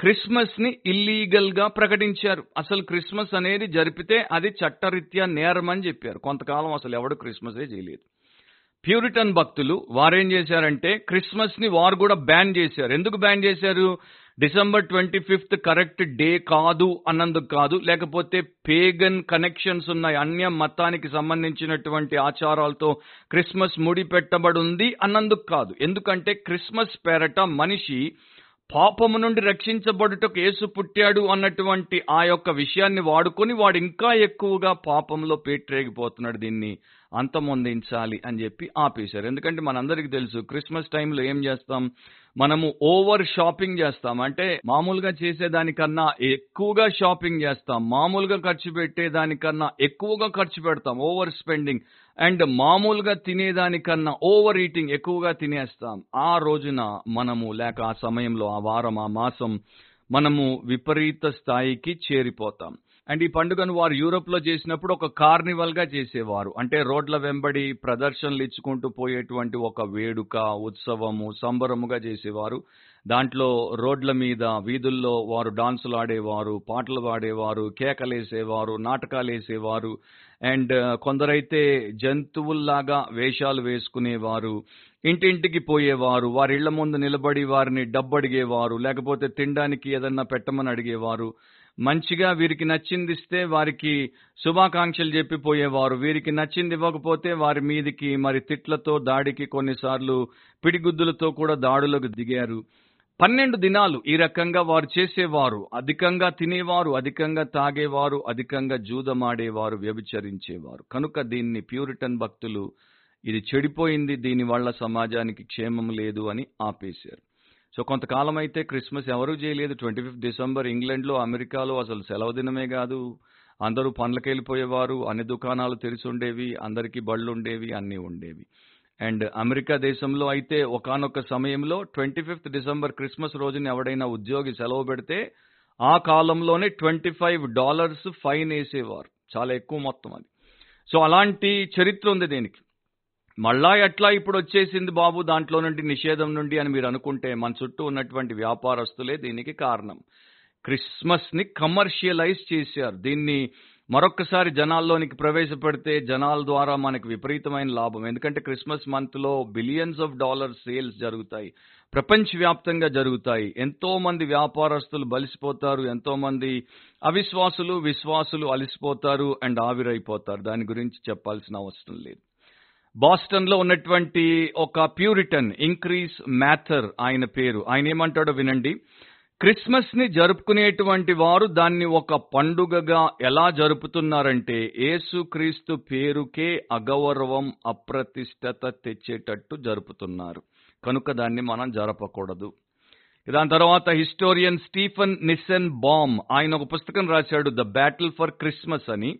క్రిస్మస్ని ఇల్లీగల్గా ప్రకటించారు. అసలు క్రిస్మస్ అనేది జరిపితే అది చట్టరీత్యా నేరం అని చెప్పారు. కొంతకాలం అసలు ఎవడు క్రిస్మసే చేయలేదు. ప్యూరిటన్ భక్తులు వారేం చేశారంటే క్రిస్మస్ని వారు కూడా బ్యాన్ చేశారు. ఎందుకు బ్యాన్ చేశారు? December twenty fifth correct day కాదు అన్నందుకు కాదు. లేకపోతే పేగన్ కనెక్షన్స్ ఉన్నాయి. అన్య మతానికి సంబంధించినటువంటి ఆచారాలతో క్రిస్మస్ ముడి పెట్టబడి ఉంది అన్నందుకు కాదు. ఎందుకంటే క్రిస్మస్ పేరట మనిషి పాపము నుండి రక్షించబడుటకు యేసు పుట్టాడు అన్నటువంటి ఆ యొక్క విషయాన్ని వాడుకొని వాడు ఇంకా ఎక్కువగా పాపంలో పేట్రేగిపోతున్నాడు దీన్ని అంతమొందించాలి అని చెప్పి ఆపేశారు. ఎందుకంటే మనందరికీ తెలుసు క్రిస్మస్ టైంలో ఏం చేస్తాం? మనము ఓవర్ షాపింగ్ చేస్తాం. అంటే మామూలుగా చేసేదానికన్నా ఎక్కువగా షాపింగ్ చేస్తాం. మామూలుగా ఖర్చు పెట్టేదానికన్నా ఎక్కువగా ఖర్చు పెడతాం. Over spending. అండ్ మామూలుగా తినేదానికన్నా ఓవర్ ఈటింగ్ ఎక్కువగా తినేస్తాం. ఆ రోజున మనము లేక ఆ సమయంలో ఆ వారం ఆ మాసం మనము విపరీత స్థాయికి చేరిపోతాం. అండ్ ఈ పండుగను వారు యూరోప్లో చేసినప్పుడు ఒక కార్నివల్గా చేసేవారు. అంటే రోడ్ల వెంబడి ప్రదర్శనలు ఇచ్చుకుంటూ పోయేటువంటి ఒక వేడుక ఉత్సవము సంబరముగా చేసేవారు. దాంట్లో రోడ్ల మీద వీధుల్లో వారు డాన్సులు ఆడేవారు పాటలు పాడేవారు కేకలేసేవారు నాటకాలు వేసేవారు అండ్ కొందరైతే జంతువుల్లాగా వేషాలు వేసుకునేవారు. ఇంటింటికి పోయేవారు. వారి ఇళ్ళ ముందు నిలబడి వారిని డబ్బు అడిగేవారు లేకపోతే తినడానికి ఏదన్నా పెట్టమని అడిగేవారు. మంచిగా వీరికి నచ్చింది ఇస్తే వారికి శుభాకాంక్షలు చెప్పిపోయేవారు వీరికి నచ్చింది ఇవ్వకపోతే వారి మీదికి మరి తిట్లతో దాడికి కొన్నిసార్లు పిడిగుద్దులతో కూడా దాడులకు దిగారు. పన్నెండు దినాలు ఈ రకంగా వారు చేసేవారు. అధికంగా తినేవారు అధికంగా తాగేవారు అధికంగా జూదమాడేవారు వ్యభిచరించేవారు. కనుక దీన్ని ప్యూరిటన్ భక్తులు ఇది చెడిపోయింది దీని వల్ల సమాజానికి క్షేమం లేదు అని ఆపేశారు. సో కొంతకాలం అయితే క్రిస్మస్ ఎవరూ చేయలేదు. ట్వంటీ ఫిఫ్త్ డిసెంబర్ ఇంగ్లాండ్లో అమెరికాలో అసలు సెలవు దినమే కాదు. అందరూ పనులకెళ్ళిపోయేవారు అన్ని దుకాణాలు తెరిచి ఉండేవి అందరికీ బళ్ళు ఉండేవి అన్నీ ఉండేవి. అండ్ అమెరికా దేశంలో అయితే ఒకనొక సమయంలో ట్వంటీ ఫిఫ్త్ డిసెంబర్ క్రిస్మస్ రోజున ఎవడైనా ఉద్యోగి సెలవు పెడితే ఆ కాలంలోనే ట్వంటీ ఫైవ్ డాలర్స్ ఫైన్ వేసేవారు. చాలా ఎక్కువ మొత్తం అది. సో అలాంటి చరిత్ర ఉంది దీనికి. మళ్ళా ఎట్లా ఇప్పుడు వచ్చేసింది బాబు దాంట్లో నుండి నిషేధం నుండి అని మీరు అనుకుంటే మన చుట్టూ ఉన్నటువంటి వ్యాపారస్తులే దీనికి కారణం. క్రిస్మస్ని కమర్షియలైజ్ చేశారు. దీన్ని మరొక్కసారి జనాల్లోనికి ప్రవేశపెడితే జనాల ద్వారా మనకు విపరీతమైన లాభం. ఎందుకంటే క్రిస్మస్ మంత్లో బిలియన్స్ ఆఫ్ డాలర్ సేల్స్ జరుగుతాయి. ప్రపంచవ్యాప్తంగా జరుగుతాయి. ఎంతో మంది వ్యాపారస్తులు బలిసిపోతారు. ఎంతో మంది అవిశ్వాసులు విశ్వాసులు అలిసిపోతారు అండ్ ఆవిరైపోతారు. దాని గురించి చెప్పాల్సిన అవసరం లేదు. బాస్టన్లో ఉన్నటువంటి ఒక ప్యూరిటన్ ఇంక్రీస్ మ్యాథర్ ఆయన పేరు. ఆయన ఏమంటాడో వినండి. క్రిస్మస్ని జరుపుకునేటువంటి వారు దాన్ని ఒక పండుగగా ఎలా జరుపుతున్నారంటే యేసుక్రీస్తు పేరుకే అగౌరవం అప్రతిష్టత తెచ్చేటట్టు జరుపుతున్నారు. కనుక దాన్ని మనం జరపకూడదు. దాని తర్వాత హిస్టోరియన్ స్టీఫన్ నిస్సెన్ బామ్ ఆయన ఒక పుస్తకం రాశాడు ద బ్యాటిల్ ఫర్ క్రిస్మస్ అని.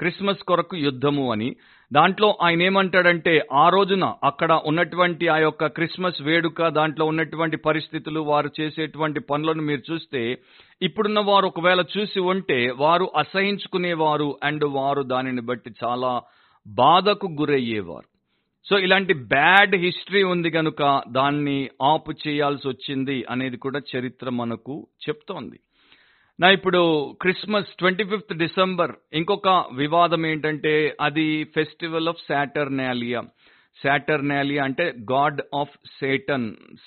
క్రిస్మస్ కొరకు యుద్ధము అని. దాంట్లో ఆయన ఏమంటాడంటే ఆ రోజున అక్కడ ఉన్నటువంటి ఆ యొక్క క్రిస్మస్ వేడుక దాంట్లో ఉన్నటువంటి పరిస్థితులు వారు చేసేటువంటి పనులను మీరు చూస్తే ఇప్పుడున్న వారు ఒకవేళ చూసి ఉంటే వారు అసహించుకునేవారు అండ్ వారు దానిని బట్టి చాలా బాధకు గురయ్యేవారు. సో ఇలాంటి బ్యాడ్ హిస్టరీ ఉంది కనుక దాన్ని ఆపు చేయాల్సి వచ్చింది అనేది కూడా చరిత్ర మనకు చెప్తోంది. నా ఇప్పుడు క్రిస్మస్ ట్వంటీ ఫిఫ్త్ డిసెంబర్ ఇంకొక వివాదం ఏంటంటే అది ఫెస్టివల్ ఆఫ్ సాటర్నాలియా. సాటర్నాలియా అంటే గాడ్ ఆఫ్ సేటన్.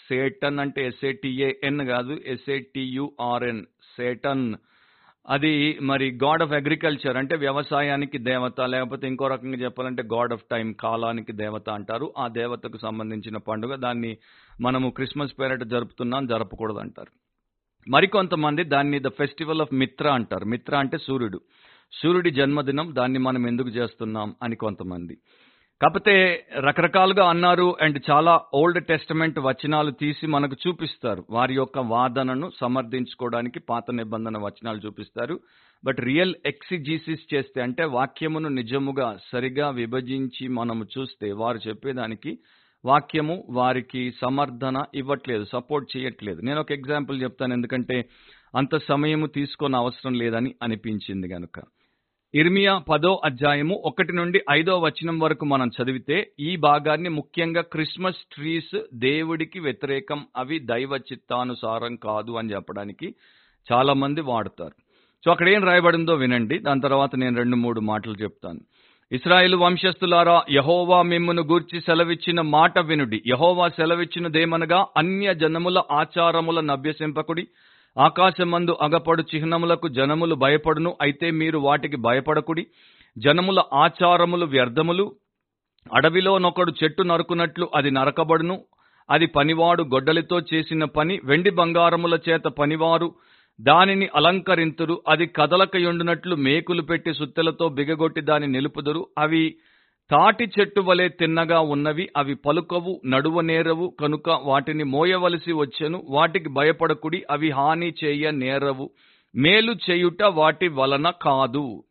సేటన్ అంటే S A T A N కాదు ఎస్ఏటియుఆర్ఎన్ సేటన్. అది మరి గాడ్ ఆఫ్ అగ్రికల్చర్ అంటే వ్యవసాయానికి దేవత లేకపోతే ఇంకో రకంగా చెప్పాలంటే గాడ్ ఆఫ్ టైం కాలానికి దేవత అంటారు. ఆ దేవతకు సంబంధించిన పండుగ దాన్ని మనము క్రిస్మస్ పేరట జరుపుతున్నాం జరపకూడదు అంటారు మరికొంతమంది దాన్ని ద ఫెస్టివల్ ఆఫ్ మిత్ర అంటారు. మిత్ర అంటే సూర్యుడు. సూర్యుడి జన్మదినం దాన్ని మనం ఎందుకు చేస్తున్నాం అని కొంతమంది. కాకపోతే రకరకాలుగా అన్నారు అండ్ చాలా ఓల్డ్ టెస్టమెంట్ వచనాలు తీసి మనకు చూపిస్తారు. వారి యొక్క వాదనను సమర్థించుకోవడానికి పాత నిబంధన వచనాలు చూపిస్తారు. బట్ రియల్ ఎక్సిజీసిస్ చేస్తే అంటే వాక్యమును నిజముగా సరిగా విభజించి మనము చూస్తే వారు చెప్పేదానికి వాక్యము వారికి సమర్థన ఇవ్వట్లేదు సపోర్ట్ చేయట్లేదు. నేను ఒక ఎగ్జాంపుల్ చెప్తాను ఎందుకంటే అంత సమయము తీసుకొని అవసరం లేదని అనిపించింది గనుక. ఇర్మియా పదో అధ్యాయము ఒకటి నుండి ఐదో వచనం వరకు మనం చదివితే ఈ భాగాన్ని ముఖ్యంగా క్రిస్మస్ ట్రీస్ దేవుడికి వ్యతిరేకం అవి దైవ చిత్తానుసారం కాదు అని చెప్పడానికి చాలా మంది వాడతారు. సో అక్కడ ఏం రాయబడిందో వినండి దాని తర్వాత నేను రెండు మూడు మాటలు చెప్తాను. ఇస్రాయేల్ వంశస్థులారా యహోవా మిమ్మును గూర్చి సెలవిచ్చిన మాట వినుడి. యహోవా సెలవిచ్చినదేమనగా అన్య జనముల ఆచారముల నభ్యసింపకుడి. ఆకాశమందు అగపడు చిహ్నములకు జనములు భయపడును అయితే మీరు వాటికి భయపడకుడి. జనముల ఆచారములు వ్యర్థములు. అడవిలోనొకడు చెట్టు నరుకున్నట్లు అది నరకబడును. అది పనివాడు గొడ్డలితో చేసిన పని. వెండి బంగారముల చేత పనివారు. దానిని అలంకరింతురు అది కదలకయుండునట్లు మేకులు పెట్టి సుత్తెలతో బిగగొట్టి దాని నిలుపుదురు. అవి తాటి చెట్టు వలె తిన్నగా ఉన్నవి అవి పలుకవు నడువనేరవు కనుక వాటిని మోయవలసి వచ్చెను. వాటికి భయపడకుడి అవి హాని చేయ నేరవు. మేలు చేయుట వాటి వలన కాదు.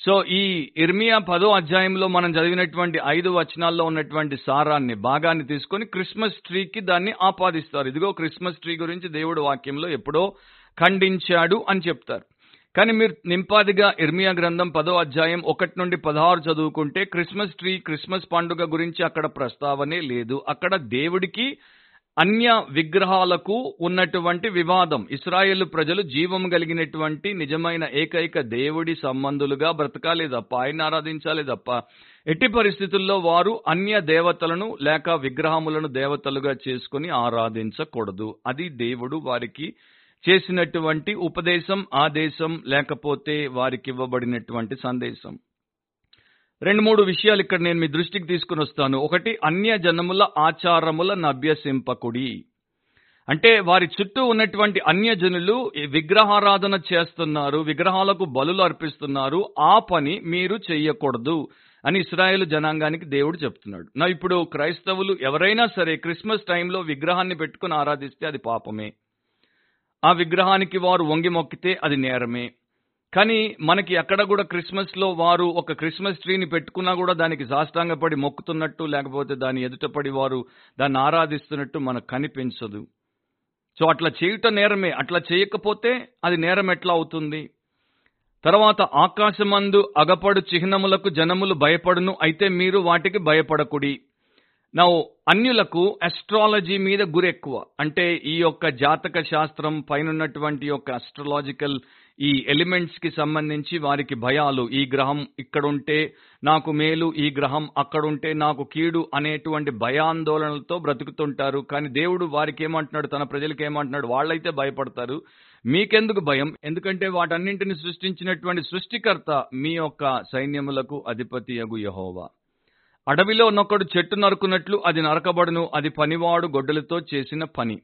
సో ఈ ఇర్మియా పదో అధ్యాయంలో మనం చదివినటువంటి ఐదు వచనాల్లో ఉన్నటువంటి సారాన్ని భాగాన్ని తీసుకొని క్రిస్మస్ ట్రీకి దాన్ని ఆపాదిస్తారు. ఇదిగో క్రిస్మస్ ట్రీ గురించి దేవుడు వాక్యంలో ఎప్పుడో ఖండించాడు అని చెప్తారు. కానీ మీరు నింపాదిగా ఇర్మియా గ్రంథం పదో అధ్యాయం ఒకటి నుండి పదహారు చదువుకుంటే క్రిస్మస్ ట్రీ క్రిస్మస్ పండుగ గురించి అక్కడ ప్రస్తావనే లేదు. అక్కడ దేవుడికి అన్య విగ్రహాలకు ఉన్నటువంటి వివాదం ఇస్రాయేల్ ప్రజలు జీవం కలిగినటువంటి నిజమైన ఏకైక దేవుడి సంబంధులుగా బ్రతకాలి తప్ప ఆయన ఆరాధించాలి తప్ప ఎట్టి పరిస్థితుల్లో వారు అన్య దేవతలను లేక విగ్రహములను దేవతలుగా చేసుకుని ఆరాధించకూడదు. అది దేవుడు వారికి చేసినటువంటి ఉపదేశం ఆదేశం లేకపోతే వారికి ఇవ్వబడినటువంటి సందేశం. రెండు మూడు విషయాలు ఇక్కడ నేను మీ దృష్టికి తీసుకుని వస్తాను. ఒకటి అన్య జనముల ఆచారముల నభ్యసింపకుడి. అంటే వారి చుట్టూ ఉన్నటువంటి అన్యజనులు విగ్రహారాధన చేస్తున్నారు విగ్రహాలకు బలులు అర్పిస్తున్నారు ఆ పని మీరు చెయ్యకూడదు అని ఇస్రాయేల్ జనాంగానికి దేవుడు చెప్తున్నాడు. నా ఇప్పుడు క్రైస్తవులు ఎవరైనా సరే క్రిస్మస్ టైంలో విగ్రహాన్ని పెట్టుకుని ఆరాధిస్తే అది పాపమే. ఆ విగ్రహానికి వారు వంగి మొక్కితే అది నేరమే. కానీ మనకి ఎక్కడ కూడా క్రిస్మస్లో వారు ఒక క్రిస్మస్ ట్రీని పెట్టుకున్నా కూడా దానికి సాష్టాంగపడి మొక్కుతున్నట్టు లేకపోతే దాని ఎదుటపడి వారు దాన్ని ఆరాధిస్తున్నట్టు మనకు కనిపించదు. సో అట్లా చేయుట నేరమే. అట్లా చేయకపోతే అది నేరం ఎట్లా అవుతుంది? తర్వాత ఆకాశమందు అగపడు చిహ్నములకు జనములు భయపడును అయితే మీరు వాటికి భయపడకుడి. నా అన్యులకు అస్ట్రాలజీ మీద గురి ఎక్కువ. అంటే ఈ యొక్క జాతక శాస్త్రం పైనున్నటువంటి యొక్క అస్ట్రాలజికల్ ఈ ఎలిమెంట్స్కి సంబంధించి వారికి భయాలు. ఈ గ్రహం ఇక్కడుంటే నాకు మేలు ఈ గ్రహం అక్కడుంటే నాకు కీడు అనేటువంటి భయాందోళనలతో బ్రతుకుతుంటారు. కానీ దేవుడు వారికి ఏమంటున్నాడు తన ప్రజలకు ఏమంటున్నాడు వాళ్ళైతే భయపడతారు. మీకెందుకు భయం? ఎందుకంటే వాటన్నింటిని సృష్టించినటువంటి సృష్టికర్త మీ యొక్క సైన్యములకు అధిపతి యగు యహోవా. అడవిలో ఉన్నొక్కడు చెట్టు నరుకున్నట్లు అది నరకబడును అది పనివాడు గొడ్డలతో చేసిన పని.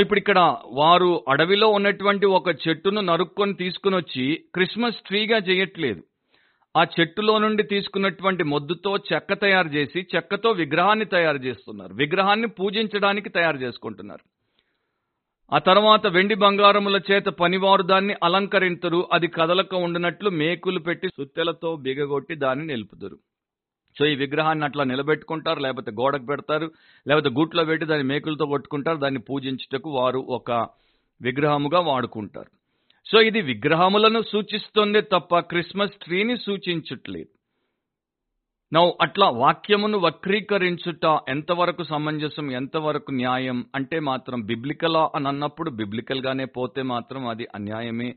ఇప్పుడు ఇక్కడ వారు అడవిలో ఉన్నటువంటి ఒక చెట్టును నరుక్కొని తీసుకుని వచ్చి క్రిస్మస్ ట్రీగా చేయట్లేదు. ఆ చెట్టులో నుండి తీసుకున్నటువంటి మొద్దుతో చెక్క తయారు చేసి చెక్కతో విగ్రహాన్ని తయారు చేస్తున్నారు. విగ్రహాన్ని పూజించడానికి తయారు చేసుకుంటున్నారు. ఆ తర్వాత వెండి బంగారముల చేత పనివారు దాన్ని అలంకరించరు అది కదలక ఉండినట్లు మేకులు పెట్టి సుత్తెలతో బిగగొట్టి దాన్ని నిలుపుదురు. సో ఈ విగ్రహాన్ని అట్లా నిలబెట్టుకుంటారు లేకపోతే గోడకు పెడతారు లేకపోతే గుట్లో పెట్టి దాన్ని మేకులతో కొట్టుకుంటారు దాన్ని పూజించుటకు వారు ఒక విగ్రహముగా వాడుకుంటారు. సో ఇది విగ్రహములను సూచిస్తుంది తప్ప క్రిస్మస్ ట్రీని సూచించట్లేదు. నౌ అట్లా వాక్యమును వక్రీకరించుట ఎంతవరకు సమంజసం ఎంతవరకు న్యాయం అంటే మాత్రం బిబ్లికలా అని అన్నప్పుడు బిబ్లికల్గానే పోతే మాత్రం అది అన్యాయమే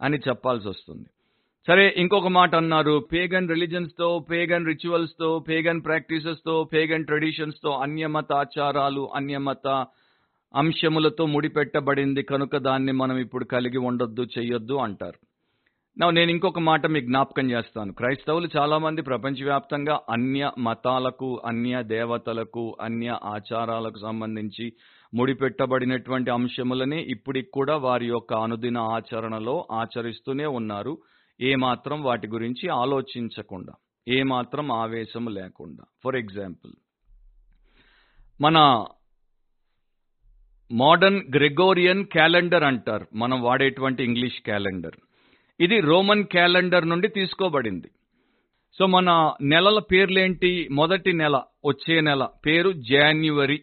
అని చెప్పాల్సి వస్తుంది సరే ఇంకొక మాట అన్నారు. పేగన్ రిలీజన్స్తో పేగన్ రిచువల్స్తో పేగన్ ప్రాక్టీసెస్తో పేగన్ ట్రెడిషన్స్తో అన్యమత ఆచారాలు అన్యమత అంశములతో ముడిపెట్టబడింది కనుక దాన్ని మనం ఇప్పుడు కలిగి ఉండొద్దు చెయ్యొద్దు అంటారు. నా నేను ఇంకొక మాట మీకు జ్ఞాపకం చేస్తాను. క్రైస్తవులు చాలా మంది ప్రపంచవ్యాప్తంగా అన్య మతాలకు అన్య దేవతలకు అన్య ఆచారాలకు సంబంధించి ముడిపెట్టబడినటువంటి అంశములని ఇప్పటికి కూడా వారి యొక్క అనుదిన ఆచరణలో ఆచరిస్తూనే ఉన్నారు. ఏమాత్రం వాటి గురించి ఆలోచించకుండా ఏమాత్రం ఆవేశం లేకుండా. ఫర్ ఎగ్జాంపుల్ మన మోడర్న్ గ్రెగోరియన్ క్యాలెండర్ అంటారు. మనం వాడేటువంటి ఇంగ్లీష్ క్యాలెండర్ ఇది రోమన్ క్యాలెండర్ నుండి తీసుకోబడింది. సో మన నెలల పేర్లేంటి? మొదటి నెల వచ్చే నెల పేరు జాన్యువరి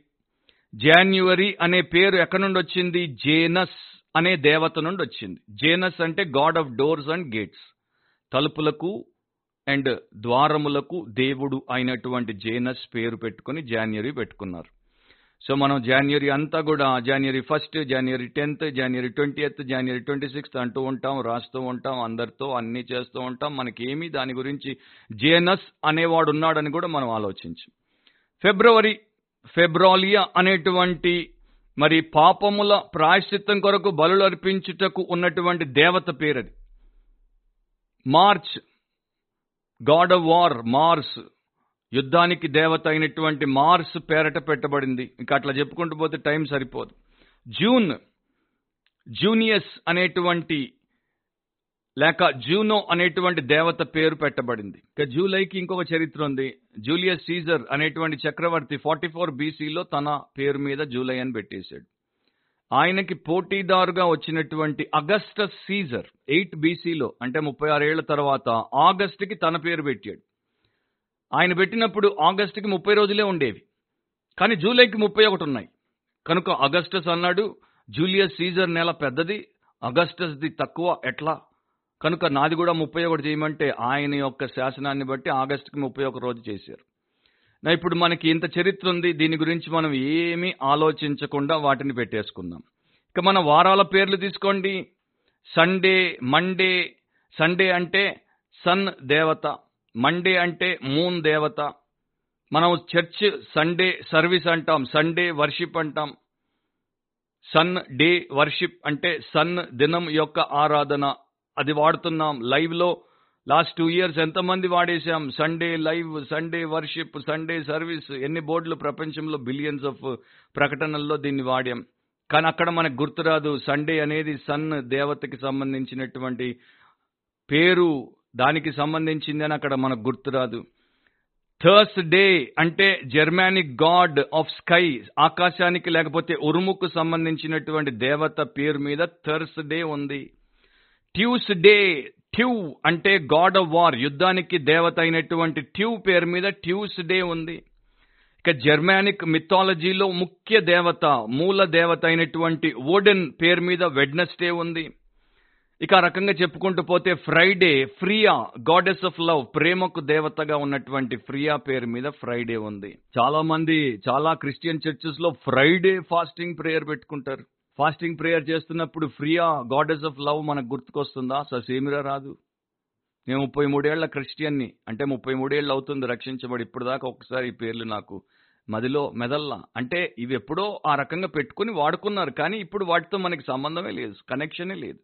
జాన్యువరి అనే పేరు ఎక్కడి నుండి వచ్చింది జేనస్ అనే దేవత నుండి వచ్చింది. జేనస్ అంటే god of doors and gates. తలుపులకు and ద్వారములకు దేవుడు అయినటువంటి జేనస్ పేరు పెట్టుకుని జాన్యువరి పెట్టుకున్నారు. సో మనం జనవరి అంతా కూడా జనవరి ఫస్ట్ జనవరి టెన్త్ జనవరి ట్వంటీ ఎయిత్ జనవరి ట్వంటీ సిక్స్త్ అంటూ ఉంటాం రాస్తూ ఉంటాం అందరితో అన్ని చేస్తూ ఉంటాం. మనకేమీ దాని గురించి జేనస్ అనేవాడు ఉన్నాడని కూడా మనం ఆలోచించం. ఫిబ్రవరి ఫెబ్రాలియా అనేటువంటి మరి పాపముల ప్రాయశ్చిత్తం కొరకు బలులు అర్పించుటకు ఉన్నటువంటి దేవత పేరది. March god of war Mars యుద్ధానికి దేవత అయినటువంటి మార్స్ పేరట పెట్టబడింది. ఇంకా అట్లా చెప్పుకుంటూ పోతే టైం సరిపోదు. జూన్ జూనియస్ అనేటువంటి లేక జూనో అనేటువంటి దేవత పేరు పెట్టబడింది. ఇక జూలైకి ఇంకొక చరిత్ర ఉంది. జూలియస్ సీజర్ అనేటువంటి చక్రవర్తి ఫార్టీ ఫోర్ బీసీలో తన పేరు మీద జూలై అని పెట్టేశాడు. ఆయనకి పోటీదారుగా వచ్చినటువంటి అగస్టస్ సీజర్ ఎయిట్ బీసీలో అంటే ముప్పై ఆరేళ్ళ తర్వాత ఆగస్టుకి తన పేరు పెట్టాడు. ఆయన పెట్టినప్పుడు ఆగస్టుకి ముప్పై రోజులే ఉండేవి. కానీ జూలైకి ముప్పై ఒకటి ఉన్నాయి. కనుక అగస్టస్ అన్నాడు జూలియస్ సీజర్ నెల పెద్దది అగస్టస్ది తక్కువ ఎట్లా? కనుక నాది కూడా ముప్పై ఒకటి చేయమంటే ఆయన యొక్క శాసనాన్ని బట్టి ఆగస్టుకి ముప్పై ఒక రోజు చేశారు. నా ఇప్పుడు మనకి ఇంత చరిత్ర ఉంది దీని గురించి మనం ఏమీ ఆలోచించకుండా వాటిని పెట్టేసుకుందాం. ఇక మన వారాల పేర్లు తీసుకోండి. సండే మండే సండే అంటే సన్ దేవత మండే అంటే మూన్ దేవత. మనం చర్చ్ సండే సర్వీస్ అంటాం సండే వర్షిప్ అంటాం. సన్ డే వర్షిప్ అంటే సన్ దినం యొక్క ఆరాధన. అది వాడుతున్నాం. లైవ్లో లాస్ట్ టూ ఇయర్స్ ఎంతమంది వాడేశాం? Sunday live Sunday worship Sunday service ఎన్ని బోర్డులు ప్రపంచంలో బిలియన్స్ ఆఫ్ ప్రకటనల్లో దీన్ని వాడాం. కానీ అక్కడ మనకు గుర్తురాదు సండే అనేది సన్ దేవతకి సంబంధించినటువంటి పేరు దానికి సంబంధించింది అని అక్కడ మనకు గుర్తురాదు థర్స్ డే అంటే జర్మానిక్ గాడ్ ఆఫ్ స్కై ఆకాశానికి లేకపోతే ఉరుముకు సంబంధించినటువంటి దేవత పేరు మీద థర్స్ డే ఉంది. ట్యూస్ డే ట్యూ అంటే గాడ్ ఆఫ్ వార్ యుద్ధానికి దేవత అయినటువంటి ట్యూ పేరు మీద ట్యూస్ డే ఉంది. ఇక జర్మానిక్ మిథాలజీలో ముఖ్య దేవత మూల దేవత అయినటువంటి ఓడెన్ పేరు మీద వెడ్నెస్డే ఉంది. ఇక ఆ రకంగా చెప్పుకుంటూ పోతే Friday Freya goddess of love ప్రేమకు దేవతగా ఉన్నటువంటి ఫ్రియా పేరు మీద ఫ్రైడే ఉంది. చాలా మంది చాలా క్రిస్టియన్ చర్చెస్లో ఫ్రైడే ఫాస్టింగ్ ప్రేయర్ పెట్టుకుంటారు. ఫాస్టింగ్ ప్రేయర్ చేస్తున్నప్పుడు ఫ్రీయా? గాడెస్ ఆఫ్ లవ్ మనకు గుర్తుకొస్తుందా? ససేమిరా రాదు. నేను ముప్పై మూడేళ్ళ క్రిస్టియన్ని. అంటే ముప్పై మూడేళ్ళు అవుతుంది రక్షించబడి. ఇప్పుడు దాకా ఒకసారి ఈ పేర్లు నాకు మదిలో మెదల్లా. అంటే ఇవి ఎప్పుడో ఆ రకంగా పెట్టుకుని వాడుకున్నారు. కానీ ఇప్పుడు వాటితో మనకి సంబంధమే లేదు. కనెక్షనే లేదు.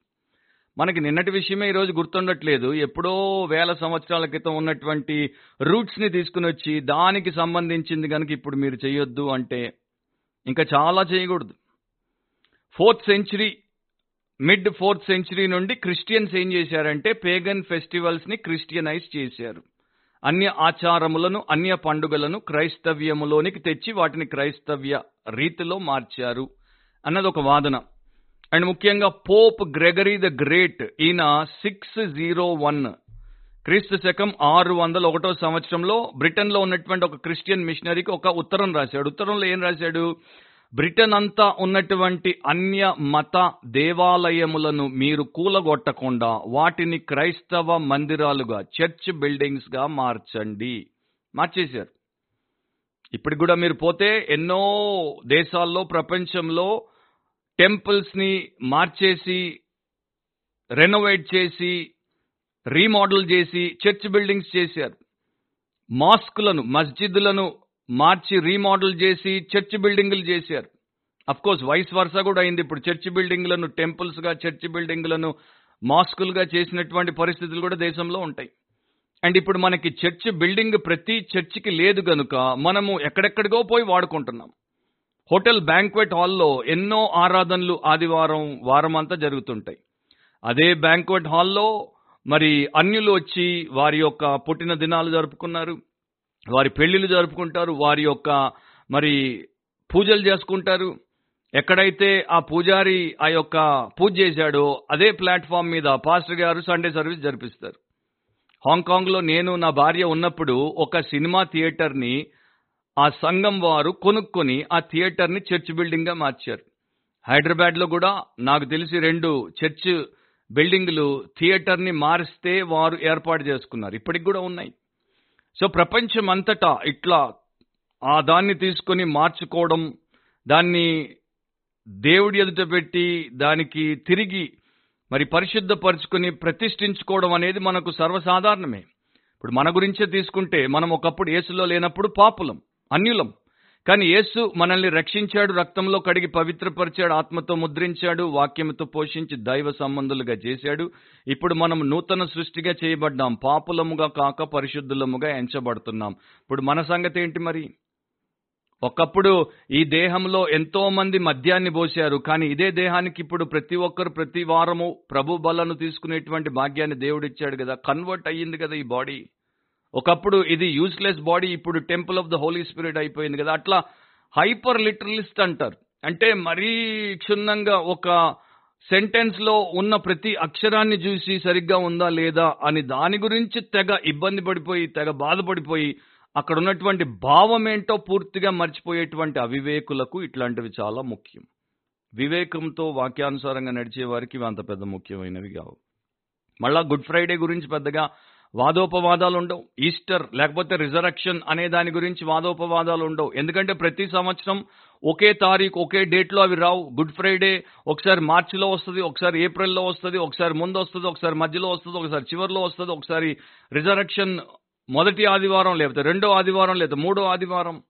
మనకి నిన్నటి విషయమే ఈరోజు గుర్తుండట్లేదు. ఎప్పుడో వేల సంవత్సరాల క్రితం ఉన్నటువంటి రూట్స్ని తీసుకుని వచ్చి దానికి సంబంధించింది కనుక ఇప్పుడు మీరు చేయొద్దు అంటే ఇంకా చాలా చేయకూడదు. Fourth century mid fourth century నుండి క్రిస్టియన్స్ ఏం చేశారంటే పేగన్ ఫెస్టివల్స్ని క్రిస్టియనైజ్ చేశారు. అన్య ఆచారములను అన్య పండుగలను క్రైస్తవ్యములోనికి తెచ్చి వాటిని క్రైస్తవ్య రీతిలో మార్చారు అన్నది ఒక వాదన. అండ్ ముఖ్యంగా పోప్ గ్రెగరీ ద గ్రేట్ ఈయన సిక్స్ జీరో వన్. క్రీస్తు శకం ఆరు వందల ఒకటో సంవత్సరంలో బ్రిటన్లో ఉన్నటువంటి ఒక క్రిస్టియన్ మిషనరీకి ఒక ఉత్తరం రాశాడు. ఉత్తరంలో ఏం రాశాడు? బ్రిటన్ అంతా ఉన్నటువంటి అన్య మత దేవాలయములను మీరు కూలగొట్టకుండా వాటిని క్రైస్తవ మందిరాలుగా చర్చ్ బిల్డింగ్స్గా మార్చండి. మార్చేశారు. ఇప్పటికి కూడా మీరు పోతే ఎన్నో దేశాల్లో ప్రపంచంలో టెంపుల్స్ని మార్చేసి రెనోవేట్ చేసి రీమోడల్ చేసి చర్చ్ బిల్డింగ్స్ చేశారు. మాస్కులను మస్జిద్లను మార్చి రీమోడల్ చేసి చర్చ్ బిల్డింగులు చేశారు. అఫ్ కోర్స్ వైస్ వర్స కూడా అయింది. ఇప్పుడు చర్చ్ బిల్డింగ్లను టెంపుల్స్గా చర్చ్ బిల్డింగ్లను మాస్కులుగా చేసినటువంటి పరిస్థితులు కూడా దేశంలో ఉంటాయి. అండ్ ఇప్పుడు మనకి చర్చ్ బిల్డింగ్ ప్రతి చర్చికి లేదు గనుక మనము ఎక్కడెక్కడికో పోయి వాడుకుంటున్నాం. హోటల్ బ్యాంక్వెట్ హాల్లో ఎన్నో ఆరాధనలు ఆదివారం వారం అంతా జరుగుతుంటాయి. అదే బ్యాంక్వెట్ హాల్లో మరి అన్యులు వచ్చి వారి యొక్క పుట్టిన దినాలు జరుపుకున్నారు. వారి పెళ్ళిళ్ళు జరుపుకుంటారు వారి యొక్క మరి పూజలు చేసుకుంటారు. ఎక్కడైతే ఆ పూజారి ఆ యొక్క పూజ చేశాడో అదే ప్లాట్ఫామ్ మీద పాస్టర్ గారు సండే సర్వీస్ జరిపిస్తారు. హాంకాంగ్లో నేను నా భార్య ఉన్నప్పుడు ఒక సినిమా థియేటర్ని ఆ సంఘం వారు కొనుక్కొని ఆ థియేటర్ని చర్చ్ బిల్డింగ్గా మార్చారు. హైదరాబాద్లో కూడా నాకు తెలిసి రెండు చర్చ్ బిల్డింగ్లు థియేటర్ని మారిస్తే వారు ఏర్పాటు చేసుకున్నారు. ఇప్పటికి కూడా ఉన్నాయి. సో ప్రపంచం అంతటా ఇట్లా ఆ దాన్ని తీసుకొని మార్చుకోవడం దాన్ని దేవుడి ఎదుట పెట్టి దానికి తిరిగి మరి పరిశుద్ధపరుచుకొని ప్రతిష్ఠించుకోవడం అనేది మనకు సర్వసాధారణమే. ఇప్పుడు మన గురించే తీసుకుంటే మనం ఒకప్పుడు ఏసులో లేనప్పుడు పాపులం అన్యులం. కానీ యేసు మనల్ని రక్షించాడు రక్తంలో కడిగి పవిత్రపరిచాడు ఆత్మతో ముద్రించాడు వాక్యంతో పోషించి దైవ సంబంధులుగా చేశాడు. ఇప్పుడు మనం నూతన సృష్టిగా చేయబడ్డాం పాపులముగా కాక పరిశుద్ధులముగా ఎంచబడుతున్నాం. ఇప్పుడు మన సంగతి ఏంటి మరి? ఒకప్పుడు ఈ దేహంలో ఎంతో మంది మద్యాన్ని పోశారు కానీ ఇదే దేహానికి ఇప్పుడు ప్రతి ఒక్కరు ప్రతి వారము ప్రభు బలను తీసుకునేటువంటి భాగ్యాన్ని దేవుడిచ్చాడు కదా కన్వర్ట్ అయ్యింది కదా ఈ బాడీ. ఒకప్పుడు ఇది యూస్లెస్ బాడీ ఇప్పుడు temple of the holy spirit అయిపోయింది కదా. అట్లా హైపర్ లిటరలిస్ట్ అంటారు. అంటే మరీ క్షుణ్ణంగా ఒక సెంటెన్స్లో ఉన్న ప్రతి అక్షరాన్ని చూసి సరిగ్గా ఉందా లేదా అని దాని గురించి తెగ ఇబ్బంది పడిపోయి తెగ బాధపడిపోయి అక్కడ ఉన్నటువంటి భావం ఏంటో పూర్తిగా మర్చిపోయేటువంటి అవివేకులకు ఇట్లాంటివి చాలా ముఖ్యం. వివేకంతో వాక్యానుసారంగా నడిచే వారికి ఇవి అంత పెద్ద ముఖ్యమైనవి కావు. మళ్ళా గుడ్ ఫ్రైడే గురించి పెద్దగా వాదోపవాదాలు ఉండవు ఈస్టర్ లేకపోతే రిజరక్షన్ అనే దాని గురించి వాదోపవాదాలు ఉండవు ఎందుకంటే ప్రతి సంవత్సరం ఒకే తారీఖు ఒకే డేట్లో అవి రావు. గుడ్ ఫ్రైడే ఒకసారి మార్చిలో వస్తుంది ఒకసారి ఏప్రిల్లో వస్తుంది ఒకసారి ముందు వస్తుంది ఒకసారి మధ్యలో వస్తుంది ఒకసారి చివరిలో వస్తుంది ఒకసారి రిజరక్షన్ మొదటి ఆదివారం లేకపోతే రెండో ఆదివారం లేదా మూడో ఆదివారం.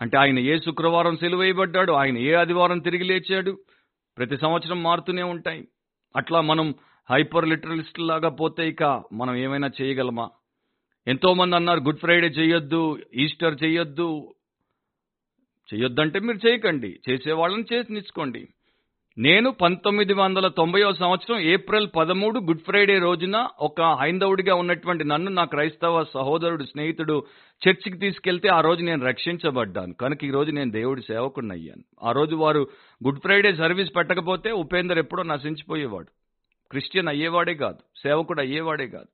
అంటే ఆయన ఏ శుక్రవారం సెలువేయబడ్డాడు ఆయన ఏ ఆదివారం తిరిగి లేచాడు? ప్రతి సంవత్సరం మారుతూనే ఉంటాయి. అట్లా మనం హైపర్ లిటరలిస్ట్ లాగా పోతే ఇక మనం ఏమైనా చేయగలమా? ఎంతోమంది అన్నారు గుడ్ ఫ్రైడే చేయొద్దు ఈస్టర్ చేయొద్దు చేయొద్దంటే మీరు చేయకండి చేసేవాళ్ళని చేసినిచ్చుకోండి నేను పంతొమ్మిది వందల తొంభైవ సంవత్సరం ఏప్రిల్ పదమూడు గుడ్ ఫ్రైడే రోజున ఒక హైందవుడిగా ఉన్నటువంటి నన్ను నా క్రైస్తవ సహోదరుడు స్నేహితుడు చర్చికి తీసుకెళ్తే ఆ రోజు నేను రక్షించబడ్డాను. కనుక ఈ రోజు నేను దేవుడి సేవకుడిని అయ్యాను. ఆ రోజు వారు గుడ్ ఫ్రైడే సర్వీస్ పెట్టకపోతే ఉపేందర్ ఎప్పుడో నశించిపోయేవాడు. క్రిస్టియన్ అయ్యేవాడే కాదు సేవకుడు అయ్యేవాడే కాదు.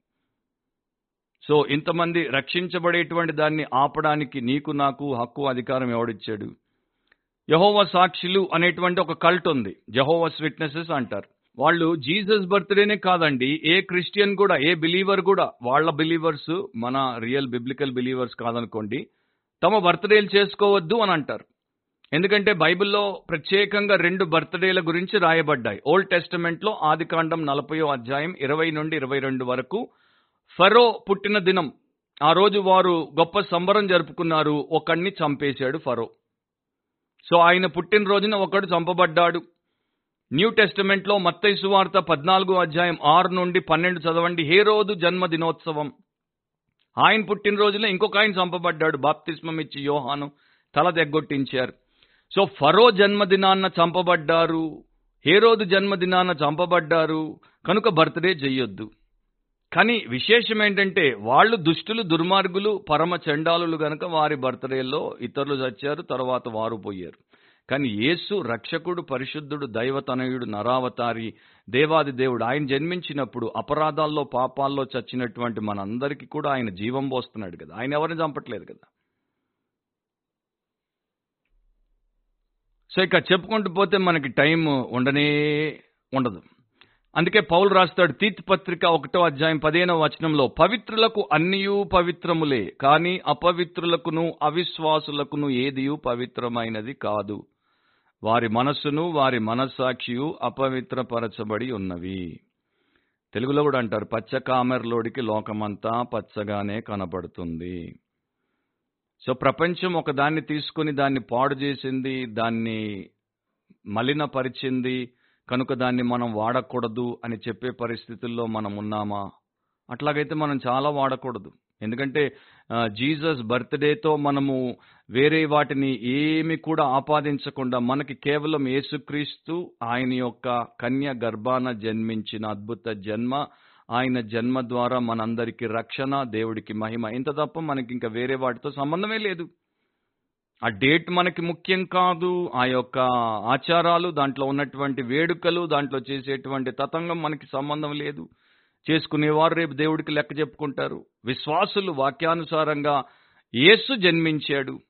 సో ఇంతమంది రక్షించబడేటువంటి దాన్ని ఆపడానికి నీకు నాకు హక్కు అధికారం ఎవడిచ్చాడు? యహోవ సాక్షులు అనేటువంటి ఒక కల్ట్ ఉంది. జహోవస్ విట్నెసెస్ అంటారు. వాళ్ళు జీసస్ బర్త్డేనే కాదండి ఏ క్రిస్టియన్ కూడా ఏ బిలీవర్ కూడా వాళ్ళ బిలీవర్స్ మన రియల్ బిబ్లికల్ బిలీవర్స్ కాదనుకోండి తమ బర్త్డేలు చేసుకోవద్దు అని అంటారు. ఎందుకంటే బైబిల్లో ప్రత్యేకంగా రెండు బర్త్డేల గురించి రాయబడ్డాయి. ఓల్డ్ టెస్టమెంట్లో ఆది కాండం నలభయో అధ్యాయం ఇరవై నుండి ఇరవై రెండు వరకు ఫరో పుట్టిన దినం ఆ రోజు వారు గొప్ప సంబరం జరుపుకున్నారు ఒకడిని చంపేశాడు ఫరో. సో ఆయన పుట్టినరోజున ఒకడు చంపబడ్డాడు. న్యూ టెస్టమెంట్లో సువార్త పద్నాలుగో అధ్యాయం ఆరు నుండి పన్నెండు చదవండి. హే రోజు జన్మదినోత్సవం ఆయన పుట్టినరోజున ఇంకొక ఆయన చంపబడ్డాడు. బాప్తిస్మం ఇచ్చి యోహాను తల తెగ్గొట్టించారు సో ఫరో జన్మదినాన్న చంపబడ్డారు హేరోదు జన్మదినాన్న చంపబడ్డారు కనుక బర్త్డే చెయ్యొద్దు కానీ విశేషం ఏంటంటే వాళ్ళు దుష్టులు దుర్మార్గులు పరమ చండాలులు గనక వారి బర్త్డేలో ఇతరులు చచ్చారు తర్వాత వారు పోయారు. కానీ యేసు రక్షకుడు పరిశుద్ధుడు దైవతనయుడు నరావతారి దేవాది దేవుడు ఆయన జన్మించినప్పుడు అపరాధాల్లో పాపాల్లో చచ్చినటువంటి మనందరికీ కూడా ఆయన జీవం పోస్తున్నాడు కదా. ఆయన ఎవరిని చంపట్లేదు కదా? సో ఇక చెప్పుకుంటూ పోతే మనకి టైం ఉండనే ఉండదు. అందుకే పౌలు రాస్తాడు తీత్ పత్రిక ఒకటో అధ్యాయం పదిహేనవ వచనంలో పవిత్రులకు అన్నియూ పవిత్రములే కానీ అపవిత్రులకును అవిశ్వాసులకును ఏదియూ పవిత్రమైనది కాదు. వారి మనస్సును వారి మనస్సాక్షియు అపవిత్రపరచబడి ఉన్నవి. తెలుగులో కూడా అంటారు పచ్చ కామెర్లోడికి లోకమంతా పచ్చగానే కనబడుతుంది. సో ప్రపంచం ఒక దాన్ని తీసుకుని దాన్ని పాడు చేసింది దాన్ని మలినపరిచింది కనుక దాన్ని మనం వాడకూడదు అని చెప్పే పరిస్థితుల్లో మనం ఉన్నామా? అట్లాగైతే మనం చాలా వాడకూడదు. ఎందుకంటే జీసస్ బర్త్డేతో మనము వేరే వాటిని ఏమి కూడా ఆపాదించకుండా మనకి కేవలం యేసుక్రీస్తు ఆయన యొక్క కన్య గర్భాన జన్మించిన అద్భుత జన్మ ఆయన జన్మ ద్వారా మనందరికీ రక్షణ దేవుడికి మహిమ. ఇంత తప్ప మనకి ఇంకా వేరే వాటితో సంబంధమే లేదు. ఆ డేట్ మనకి ముఖ్యం కాదు. ఆ యొక్క ఆచారాలు దాంట్లో ఉన్నటువంటి వేడుకలు దాంట్లో చేసేటువంటి తతంగం మనకి సంబంధం లేదు. చేసుకునేవారు రేపు దేవుడికి లెక్క చెప్పుకుంటారు. విశ్వాసులు వాక్యానుసారంగా యేసు జన్మించాడు.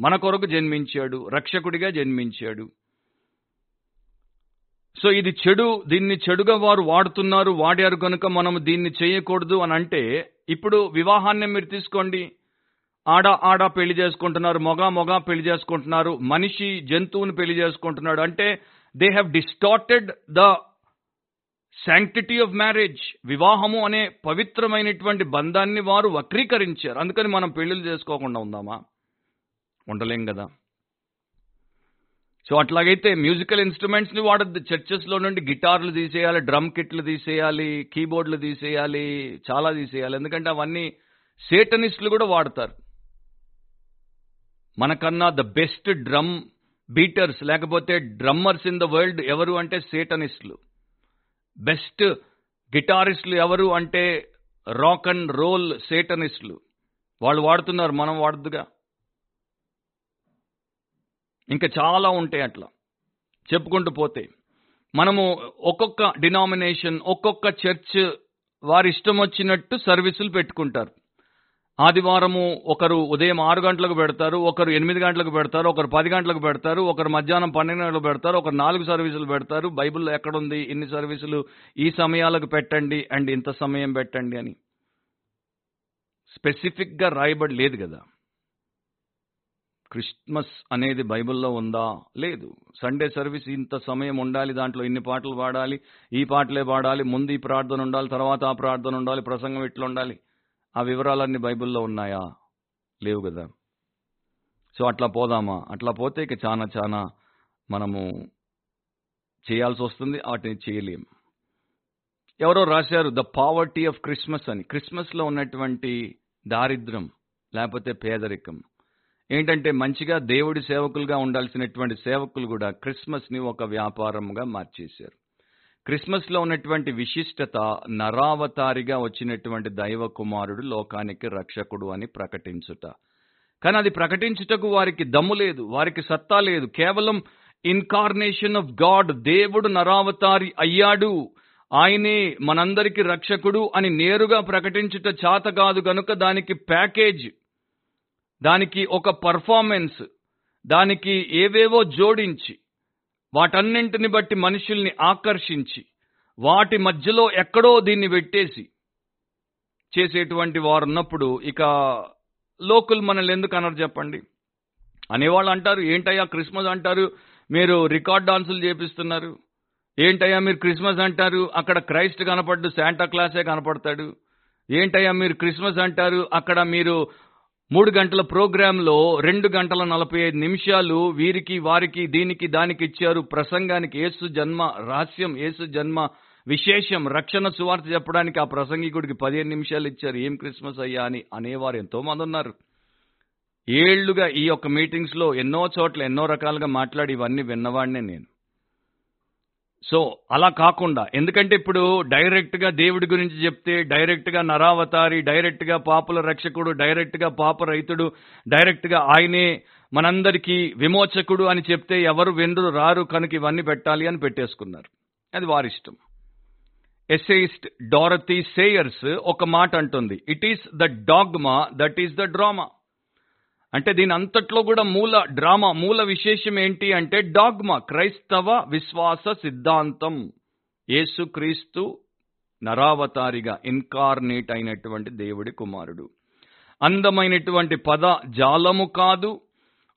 మన కొరకు జన్మించాడు. రక్షకుడిగా జన్మించాడు. సో ఇది చెడు దీన్ని చెడుగా వారు వాడుతున్నారు వాడారు కనుక మనం దీన్ని చేయకూడదు అని అంటే ఇప్పుడు వివాహాన్ని మీరు తీసుకోండి. ఆడ ఆడ పెళ్ళి చేసుకుంటున్నారు మొగ మొగ పెళ్ళి చేసుకుంటున్నారు మనిషి జంతువుని పెళ్ళి చేసుకుంటున్నాడు అంటే they have distorted the sanctity of marriage వివాహము అనే పవిత్రమైనటువంటి బంధాన్ని వారు వక్రీకరించారు. అందుకని మనం పెళ్ళిళ్ళు చేసుకోకుండా ఉందామా? ఉండలేం కదా. సో అట్లాగైతే మ్యూజికల్ ఇన్స్ట్రుమెంట్స్ని వాడద్దు. చర్చెస్లో నుండి గిటార్లు తీసేయాలి డ్రమ్ కిట్లు తీసేయాలి కీబోర్డ్లు తీసేయాలి చాలా తీసేయాలి. ఎందుకంటే అవన్నీ సేటనిస్టులు కూడా వాడతారు. మనకన్నా ద బెస్ట్ డ్రమ్ బీటర్స్ లేకపోతే డ్రమ్మర్స్ ఇన్ ద వరల్డ్ ఎవరు అంటే సేటనిస్టులు బెస్ట్ గిటారిస్టులు ఎవరు అంటే రాక్ అండ్ రోల్ సేటనిస్టులు వాళ్ళు వాడుతున్నారు మనం వాడద్దుగా. ఇంకా చాలా ఉంటాయి అట్లా. చెప్పుకుంటూ పోతే మనము ఒక్కొక్క డినామినేషన్ ఒక్కొక్క చర్చ్ వారి ఇష్టం వచ్చినట్టు సర్వీసులు పెట్టుకుంటారు. ఆదివారము ఒకరు ఉదయం ఆరు గంటలకు పెడతారు ఒకరు ఎనిమిది గంటలకు పెడతారు ఒకరు పది గంటలకు పెడతారు ఒకరు మధ్యాహ్నం పన్నెండు గంటలకు పెడతారు ఒకరు నాలుగు సర్వీసులు పెడతారు. బైబిల్లో ఎక్కడుంది ఇన్ని సర్వీసులు ఈ సమయాలకు పెట్టండి అండ్ ఇంత సమయం పెట్టండి అని. స్పెసిఫిక్గా రాయబడి లేదు కదా. క్రిస్మస్ అనేది బైబిల్లో ఉందా? లేదు. సండే సర్వీస్ ఇంత సమయం ఉండాలి దాంట్లో ఇన్ని పాటలు పాడాలి ఈ పాటలే పాడాలి ముందు ఈ ప్రార్థన ఉండాలి తర్వాత ఆ ప్రార్థన ఉండాలి ప్రసంగం ఇట్లా ఉండాలి ఆ వివరాలన్నీ బైబిల్లో ఉన్నాయా? లేవు కదా. సో అట్లా పోదామా? అట్లా పోతే ఇక చాలా చాలా మనము చేయాల్సి వస్తుంది వాటిని చేయలేం. ఎవరో రాశారు ద పావర్టీ ఆఫ్ క్రిస్మస్ అని. క్రిస్మస్లో ఉన్నటువంటి దారిద్రం లేకపోతే పేదరికం. ఏంటంటే మంచిగా దేవుడి సేవకులుగా ఉండాల్సినటువంటి సేవకులు కూడా క్రిస్మస్ని ఒక వ్యాపారంగా మార్చేశారు. క్రిస్మస్లో ఉన్నటువంటి విశిష్టత నరావతారిగా వచ్చినటువంటి దైవ కుమారుడు లోకానికి రక్షకుడు అని ప్రకటించుట. కానీ అది ప్రకటించుటకు వారికి దమ్ము లేదు వారికి సత్తా లేదు. కేవలం ఇన్కార్నేషన్ ఆఫ్ గాడ్ దేవుడు నరావతారి అయ్యాడు. ఆయనే మనందరికీ రక్షకుడు అని నేరుగా ప్రకటించుట చేత కాదు గనుక దానికి ప్యాకేజ్ దానికి ఒక పర్ఫార్మెన్స్ దానికి ఏవేవో జోడించి వాటన్నింటిని బట్టి మనుషుల్ని ఆకర్షించి వాటి మధ్యలో ఎక్కడో దీన్ని పెట్టేసి చేసేటువంటి వారు ఉన్నప్పుడు ఇక లోకల్ మనల్ని ఎందుకు అనరు చెప్పండి? అనేవాళ్ళు అంటారు ఏంటయ్యా క్రిస్మస్ అంటారు మీరు రికార్డ్ డాన్సులు చేపిస్తున్నారు. ఏంటయ్యా మీరు క్రిస్మస్ అంటారు అక్కడ క్రైస్ట్ కనపడ్డు శాంటా క్లాసే కనపడతాడు. ఏంటయ్యా మీరు క్రిస్మస్ అంటారు అక్కడ మీరు మూడు గంటల ప్రోగ్రాంలో రెండు గంటల నలభై ఐదు నిమిషాలు వీరికి వారికి దీనికి దానికి ఇచ్చారు ప్రసంగానికి యేసు జన్మ రహస్యం యేసు జన్మ విశేషం రక్షణ సువార్త చెప్పడానికి ఆ ప్రసంగికుడికి పదిహేను నిమిషాలు ఇచ్చారు. ఏం క్రిస్మస్ అయ్యా అని అనేవారు ఎంతో మంది ఉన్నారు. ఏళ్ళుగా ఈ యొక్క మీటింగ్స్లో ఎన్నో చోట్ల ఎన్నో రకాలుగా మాట్లాడి ఇవన్నీ విన్నవాడినే నేను. సో అలా కాకుండా ఎందుకంటే ఇప్పుడు డైరెక్ట్గా దేవుడి గురించి చెప్తే డైరెక్ట్గా నరావతారి డైరెక్ట్గా పాపుల రక్షకుడు డైరెక్ట్గా పాప రైతుడు డైరెక్ట్గా ఆయనే మనందరికీ విమోచకుడు అని చెప్తే ఎవరు వెండ్రు రారు కనుక ఇవన్నీ పెట్టాలి అని పెట్టేసుకున్నారు. అది వారిష్టం. ఎస్ఏయిస్ట్ డోరతీ సేయర్స్ ఒక మాట అంటుంది. It is the dogma that is the drama అంటే దీని అంతట్లో కూడా మూల డ్రామా మూల విశేషం ఏంటి అంటే డాగ్మా క్రైస్తవ విశ్వాస సిద్ధాంతం. యేసుక్రీస్తు నరావతారిగా ఇన్కార్నేట్ అయినటువంటి దేవుడి కుమారుడు. అందమైనటువంటి పద జాలము కాదు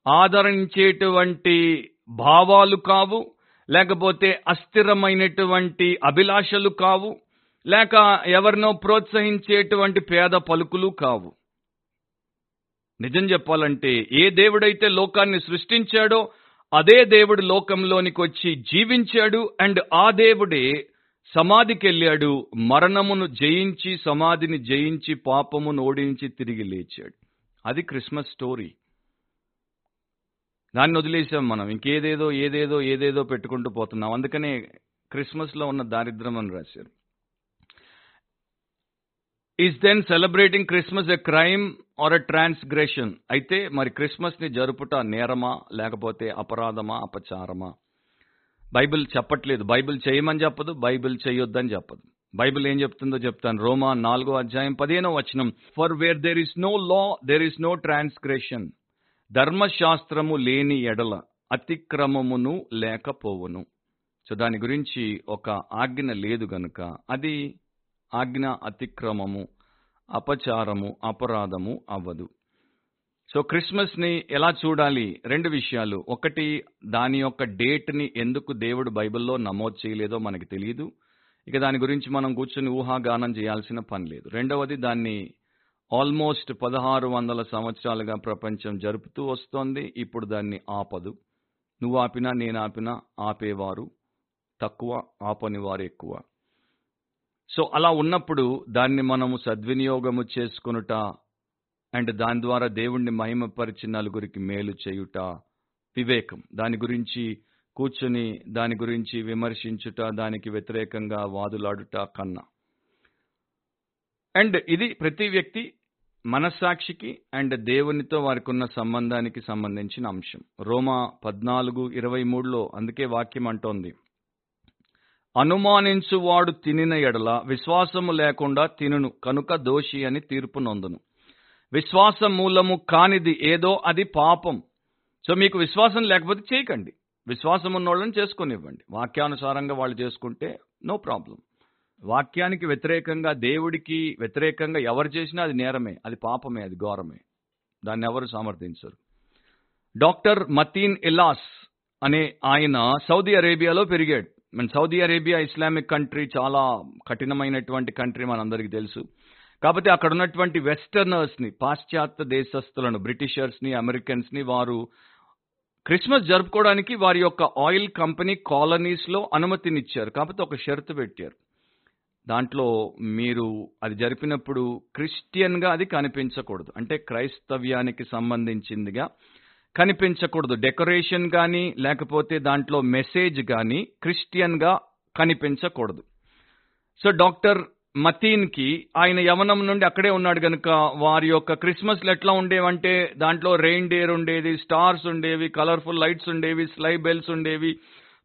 ఆదరించేటువంటి భావాలు కావు లేకపోతే అస్థిరమైనటువంటి అభిలాషలు కావు లేక ఎవరినో ప్రోత్సహించేటువంటి పేద పలుకులు కావు. నిజం చెప్పాలంటే ఏ దేవుడైతే లోకాన్ని సృష్టించాడో అదే దేవుడు లోకంలోనికి వచ్చి జీవించాడు అండ్ ఆ దేవుడే సమాధికి వెళ్ళాడు మరణమును జయించి సమాధిని జయించి పాపమును ఓడించి తిరిగి లేచాడు. అది క్రిస్మస్ స్టోరీ. దాన్ని వదిలేసాం మనం. ఇంకేదేదో ఏదేదో ఏదేదో పెట్టుకుంటూ పోతున్నాం. అందుకనే క్రిస్మస్లో ఉన్న దారిద్రం అని రాశారు. Is then celebrating Christmas a crime or a transgression అయితే మరి క్రిస్మస్ని జరుపుట నేరమా లేకపోతే అపరాధమా అపచారమా? బైబిల్ చెప్పట్లేదు. బైబిల్ చేయమని చెప్పదు బైబిల్ చేయొద్దని చెప్పదు. బైబిల్ ఏం చెప్తుందో చెప్తాను. రోమా నాలుగో అధ్యాయం పదిహేనో వచనం. For where there is no law there is no transgression ధర్మశాస్త్రము లేని ఎడల అతిక్రమమును లేకపోవును. సో దాని గురించి ఒక ఆజ్ఞ లేదు గనుక అది ఆజ్ఞ అతిక్రమము అపచారము అపరాధము అవ్వదు. సో క్రిస్మస్ని ఎలా చూడాలి? రెండు విషయాలు. ఒకటి దాని యొక్క డేట్ని ఎందుకు దేవుడు బైబిల్లో నమోదు చేయలేదో మనకి తెలియదు ఇక దాని గురించి మనం కూర్చొని ఊహాగానం చేయాల్సిన పని లేదు. రెండవది దాన్ని ఆల్మోస్ట్ పదహారు వందల సంవత్సరాలుగా ప్రపంచం జరుపుతూ వస్తోంది. ఇప్పుడు దాన్ని ఆపదు. నువ్వు ఆపినా నేను ఆపినా ఆపేవారు తక్కువ ఆపని వారు ఎక్కువ. సో అలా ఉన్నప్పుడు దాన్ని మనము సద్వినియోగము చేసుకొనుట అండ్ దాని ద్వారా దేవుణ్ణి మహిమపరిచి నలుగురికి మేలు చేయుట వివేకం. దాని గురించి కూర్చుని దాని గురించి విమర్శించుట దానికి వ్యతిరేకంగా వాదులాడుట కన్నా. అండ్ ఇది ప్రతి వ్యక్తి మనస్సాక్షికి అండ్ దేవునితో వారికి ఉన్న సంబంధానికి సంబంధించిన అంశం. రోమా పద్నాలుగు ఇరవై మూడులో అందుకే వాక్యం అంటోంది. అనుమానించువాడు తినిన ఎడల విశ్వాసము లేకుండా తినును కనుక దోషి అని తీర్పు నొందును. విశ్వాస మూలము కానిది ఏదో అది పాపం. సో మీకు విశ్వాసం లేకపోతే చేయకండి. విశ్వాసం ఉన్నోళ్ళని చేసుకునివ్వండి. వాక్యానుసారంగా వాళ్ళు చేసుకుంటే నో ప్రాబ్లం. వాక్యానికి వ్యతిరేకంగా దేవుడికి వ్యతిరేకంగా ఎవరు చేసినా అది నేరమే అది పాపమే అది ఘోరమే. దాన్ని ఎవరు సమర్థించరు. డాక్టర్ మతీన్ ఇలాస్ అనే ఆయన సౌదీ అరేబియాలో పెరిగాడు. మన సౌదీ అరేబియా ఇస్లామిక్ కంట్రీ చాలా కఠినమైనటువంటి కంట్రీ మనందరికీ తెలుసు. కాబట్టి అక్కడ ఉన్నటువంటి వెస్టర్నర్స్ని పాశ్చాత్య దేశస్తులను బ్రిటిషర్స్ని అమెరికన్స్ని వారు క్రిస్మస్ జరుపుకోవడానికి వారి యొక్క ఆయిల్ కంపెనీ కాలనీస్లో అనుమతినిచ్చారు. కాకపోతే ఒక షరతు పెట్టారు. దాంట్లో మీరు అది జరిపినప్పుడు క్రిస్టియన్గా అది కనిపించకూడదు. అంటే క్రైస్తవ్యానికి సంబంధించిందిగా కనిపించకూడదు. డెకరేషన్ కానీ లేకపోతే దాంట్లో మెసేజ్ కానీ క్రిస్టియన్గా కనిపించకూడదు. సో డాక్టర్ మతీన్కి ఆయన యవనం నుండి అక్కడే ఉన్నాడు గనుక వారి యొక్క క్రిస్మస్లు ఎట్లా ఉండేవంటే దాంట్లో రెయిన్ డేర్ ఉండేది స్టార్స్ ఉండేవి కలర్ఫుల్ లైట్స్ ఉండేవి స్లై బెల్స్ ఉండేవి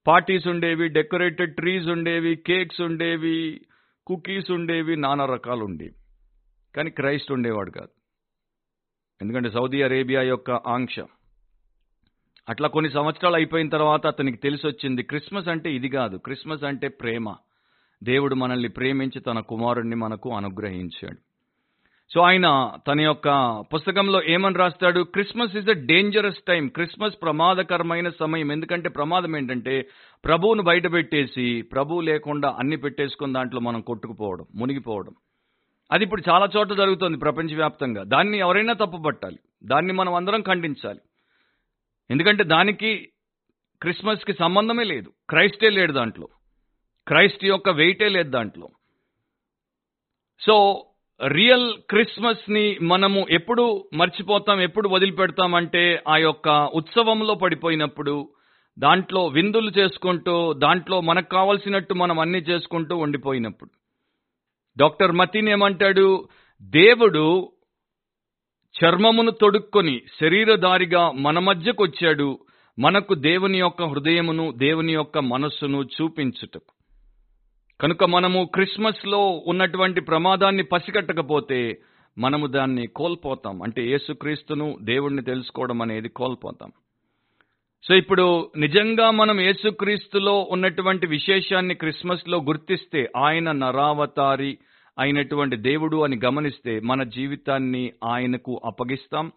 పార్టీస్ ఉండేవి డెకరేటెడ్ ట్రీస్ ఉండేవి కేక్స్ ఉండేవి కుకీస్ ఉండేవి నానా రకాలు ఉండేవి కానీ క్రైస్ట్ ఉండేవాడు కాదు. ఎందుకంటే సౌదీ అరేబియా యొక్క ఆంక్ష. అట్లా కొన్ని సంవత్సరాలు అయిపోయిన తర్వాత అతనికి తెలిసి వచ్చింది క్రిస్మస్ అంటే ఇది కాదు. క్రిస్మస్ అంటే ప్రేమ. దేవుడు మనల్ని ప్రేమించి తన కుమారుణ్ణి మనకు అనుగ్రహించాడు. సో ఆయన తన యొక్క పుస్తకంలో ఏమని రాస్తాడు? Christmas is a dangerous time Christmas ప్రమాదకరమైన సమయం. ఎందుకంటే ప్రమాదం ఏంటంటే ప్రభువును బయట పెట్టేసి ప్రభువు లేకుండా అన్ని పెట్టేసుకుని దాంట్లో మనం కొట్టుకుపోవడం మునిగిపోవడం. అది ఇప్పుడు చాలా చోట్ల జరుగుతుంది ప్రపంచవ్యాప్తంగా. దాన్ని ఎవరైనా తప్పుపట్టాలి. దాన్ని మనం అందరం ఖండించాలి. ఎందుకంటే దానికి క్రిస్మస్కి సంబంధమే లేదు. క్రైస్టే లేడు దాంట్లో. క్రైస్ట్ యొక్క వెయిటే లేదు దాంట్లో. సో రియల్ క్రిస్మస్ని మనము ఎప్పుడు మర్చిపోతాం ఎప్పుడు వదిలిపెడతామంటే ఆ యొక్క ఉత్సవంలో పడిపోయినప్పుడు దాంట్లో విందులు చేసుకుంటూ దాంట్లో మనకు కావలసినట్టు మనం అన్ని చేసుకుంటూ ఉండిపోయినప్పుడు. డాక్టర్ మతీన్ ఏమంటాడు? దేవుడు చర్మమును తొడుక్కొని శరీరధారిగా మన మధ్యకొచ్చాడు. మనకు దేవుని యొక్క హృదయమును దేవుని యొక్క మనస్సును చూపించుటకు. కనుక మనము క్రిస్మస్లో ఉన్నటువంటి ప్రమాదాన్ని పసిగట్టకపోతే మనము దాన్ని కోల్పోతాం. అంటే యేసుక్రీస్తును దేవుణ్ణి తెలుసుకోవడం అనేది కోల్పోతాం. సో ఇప్పుడు నిజంగా మనం యేసుక్రీస్తులో ఉన్నటువంటి విశేషాన్ని క్రిస్మస్లో గుర్తిస్తే ఆయన నరావతారి అయినటువంటి దేవుడు అని గమనిస్తే మన జీవితాన్ని ఆయనకు అప్పగిస్తాం.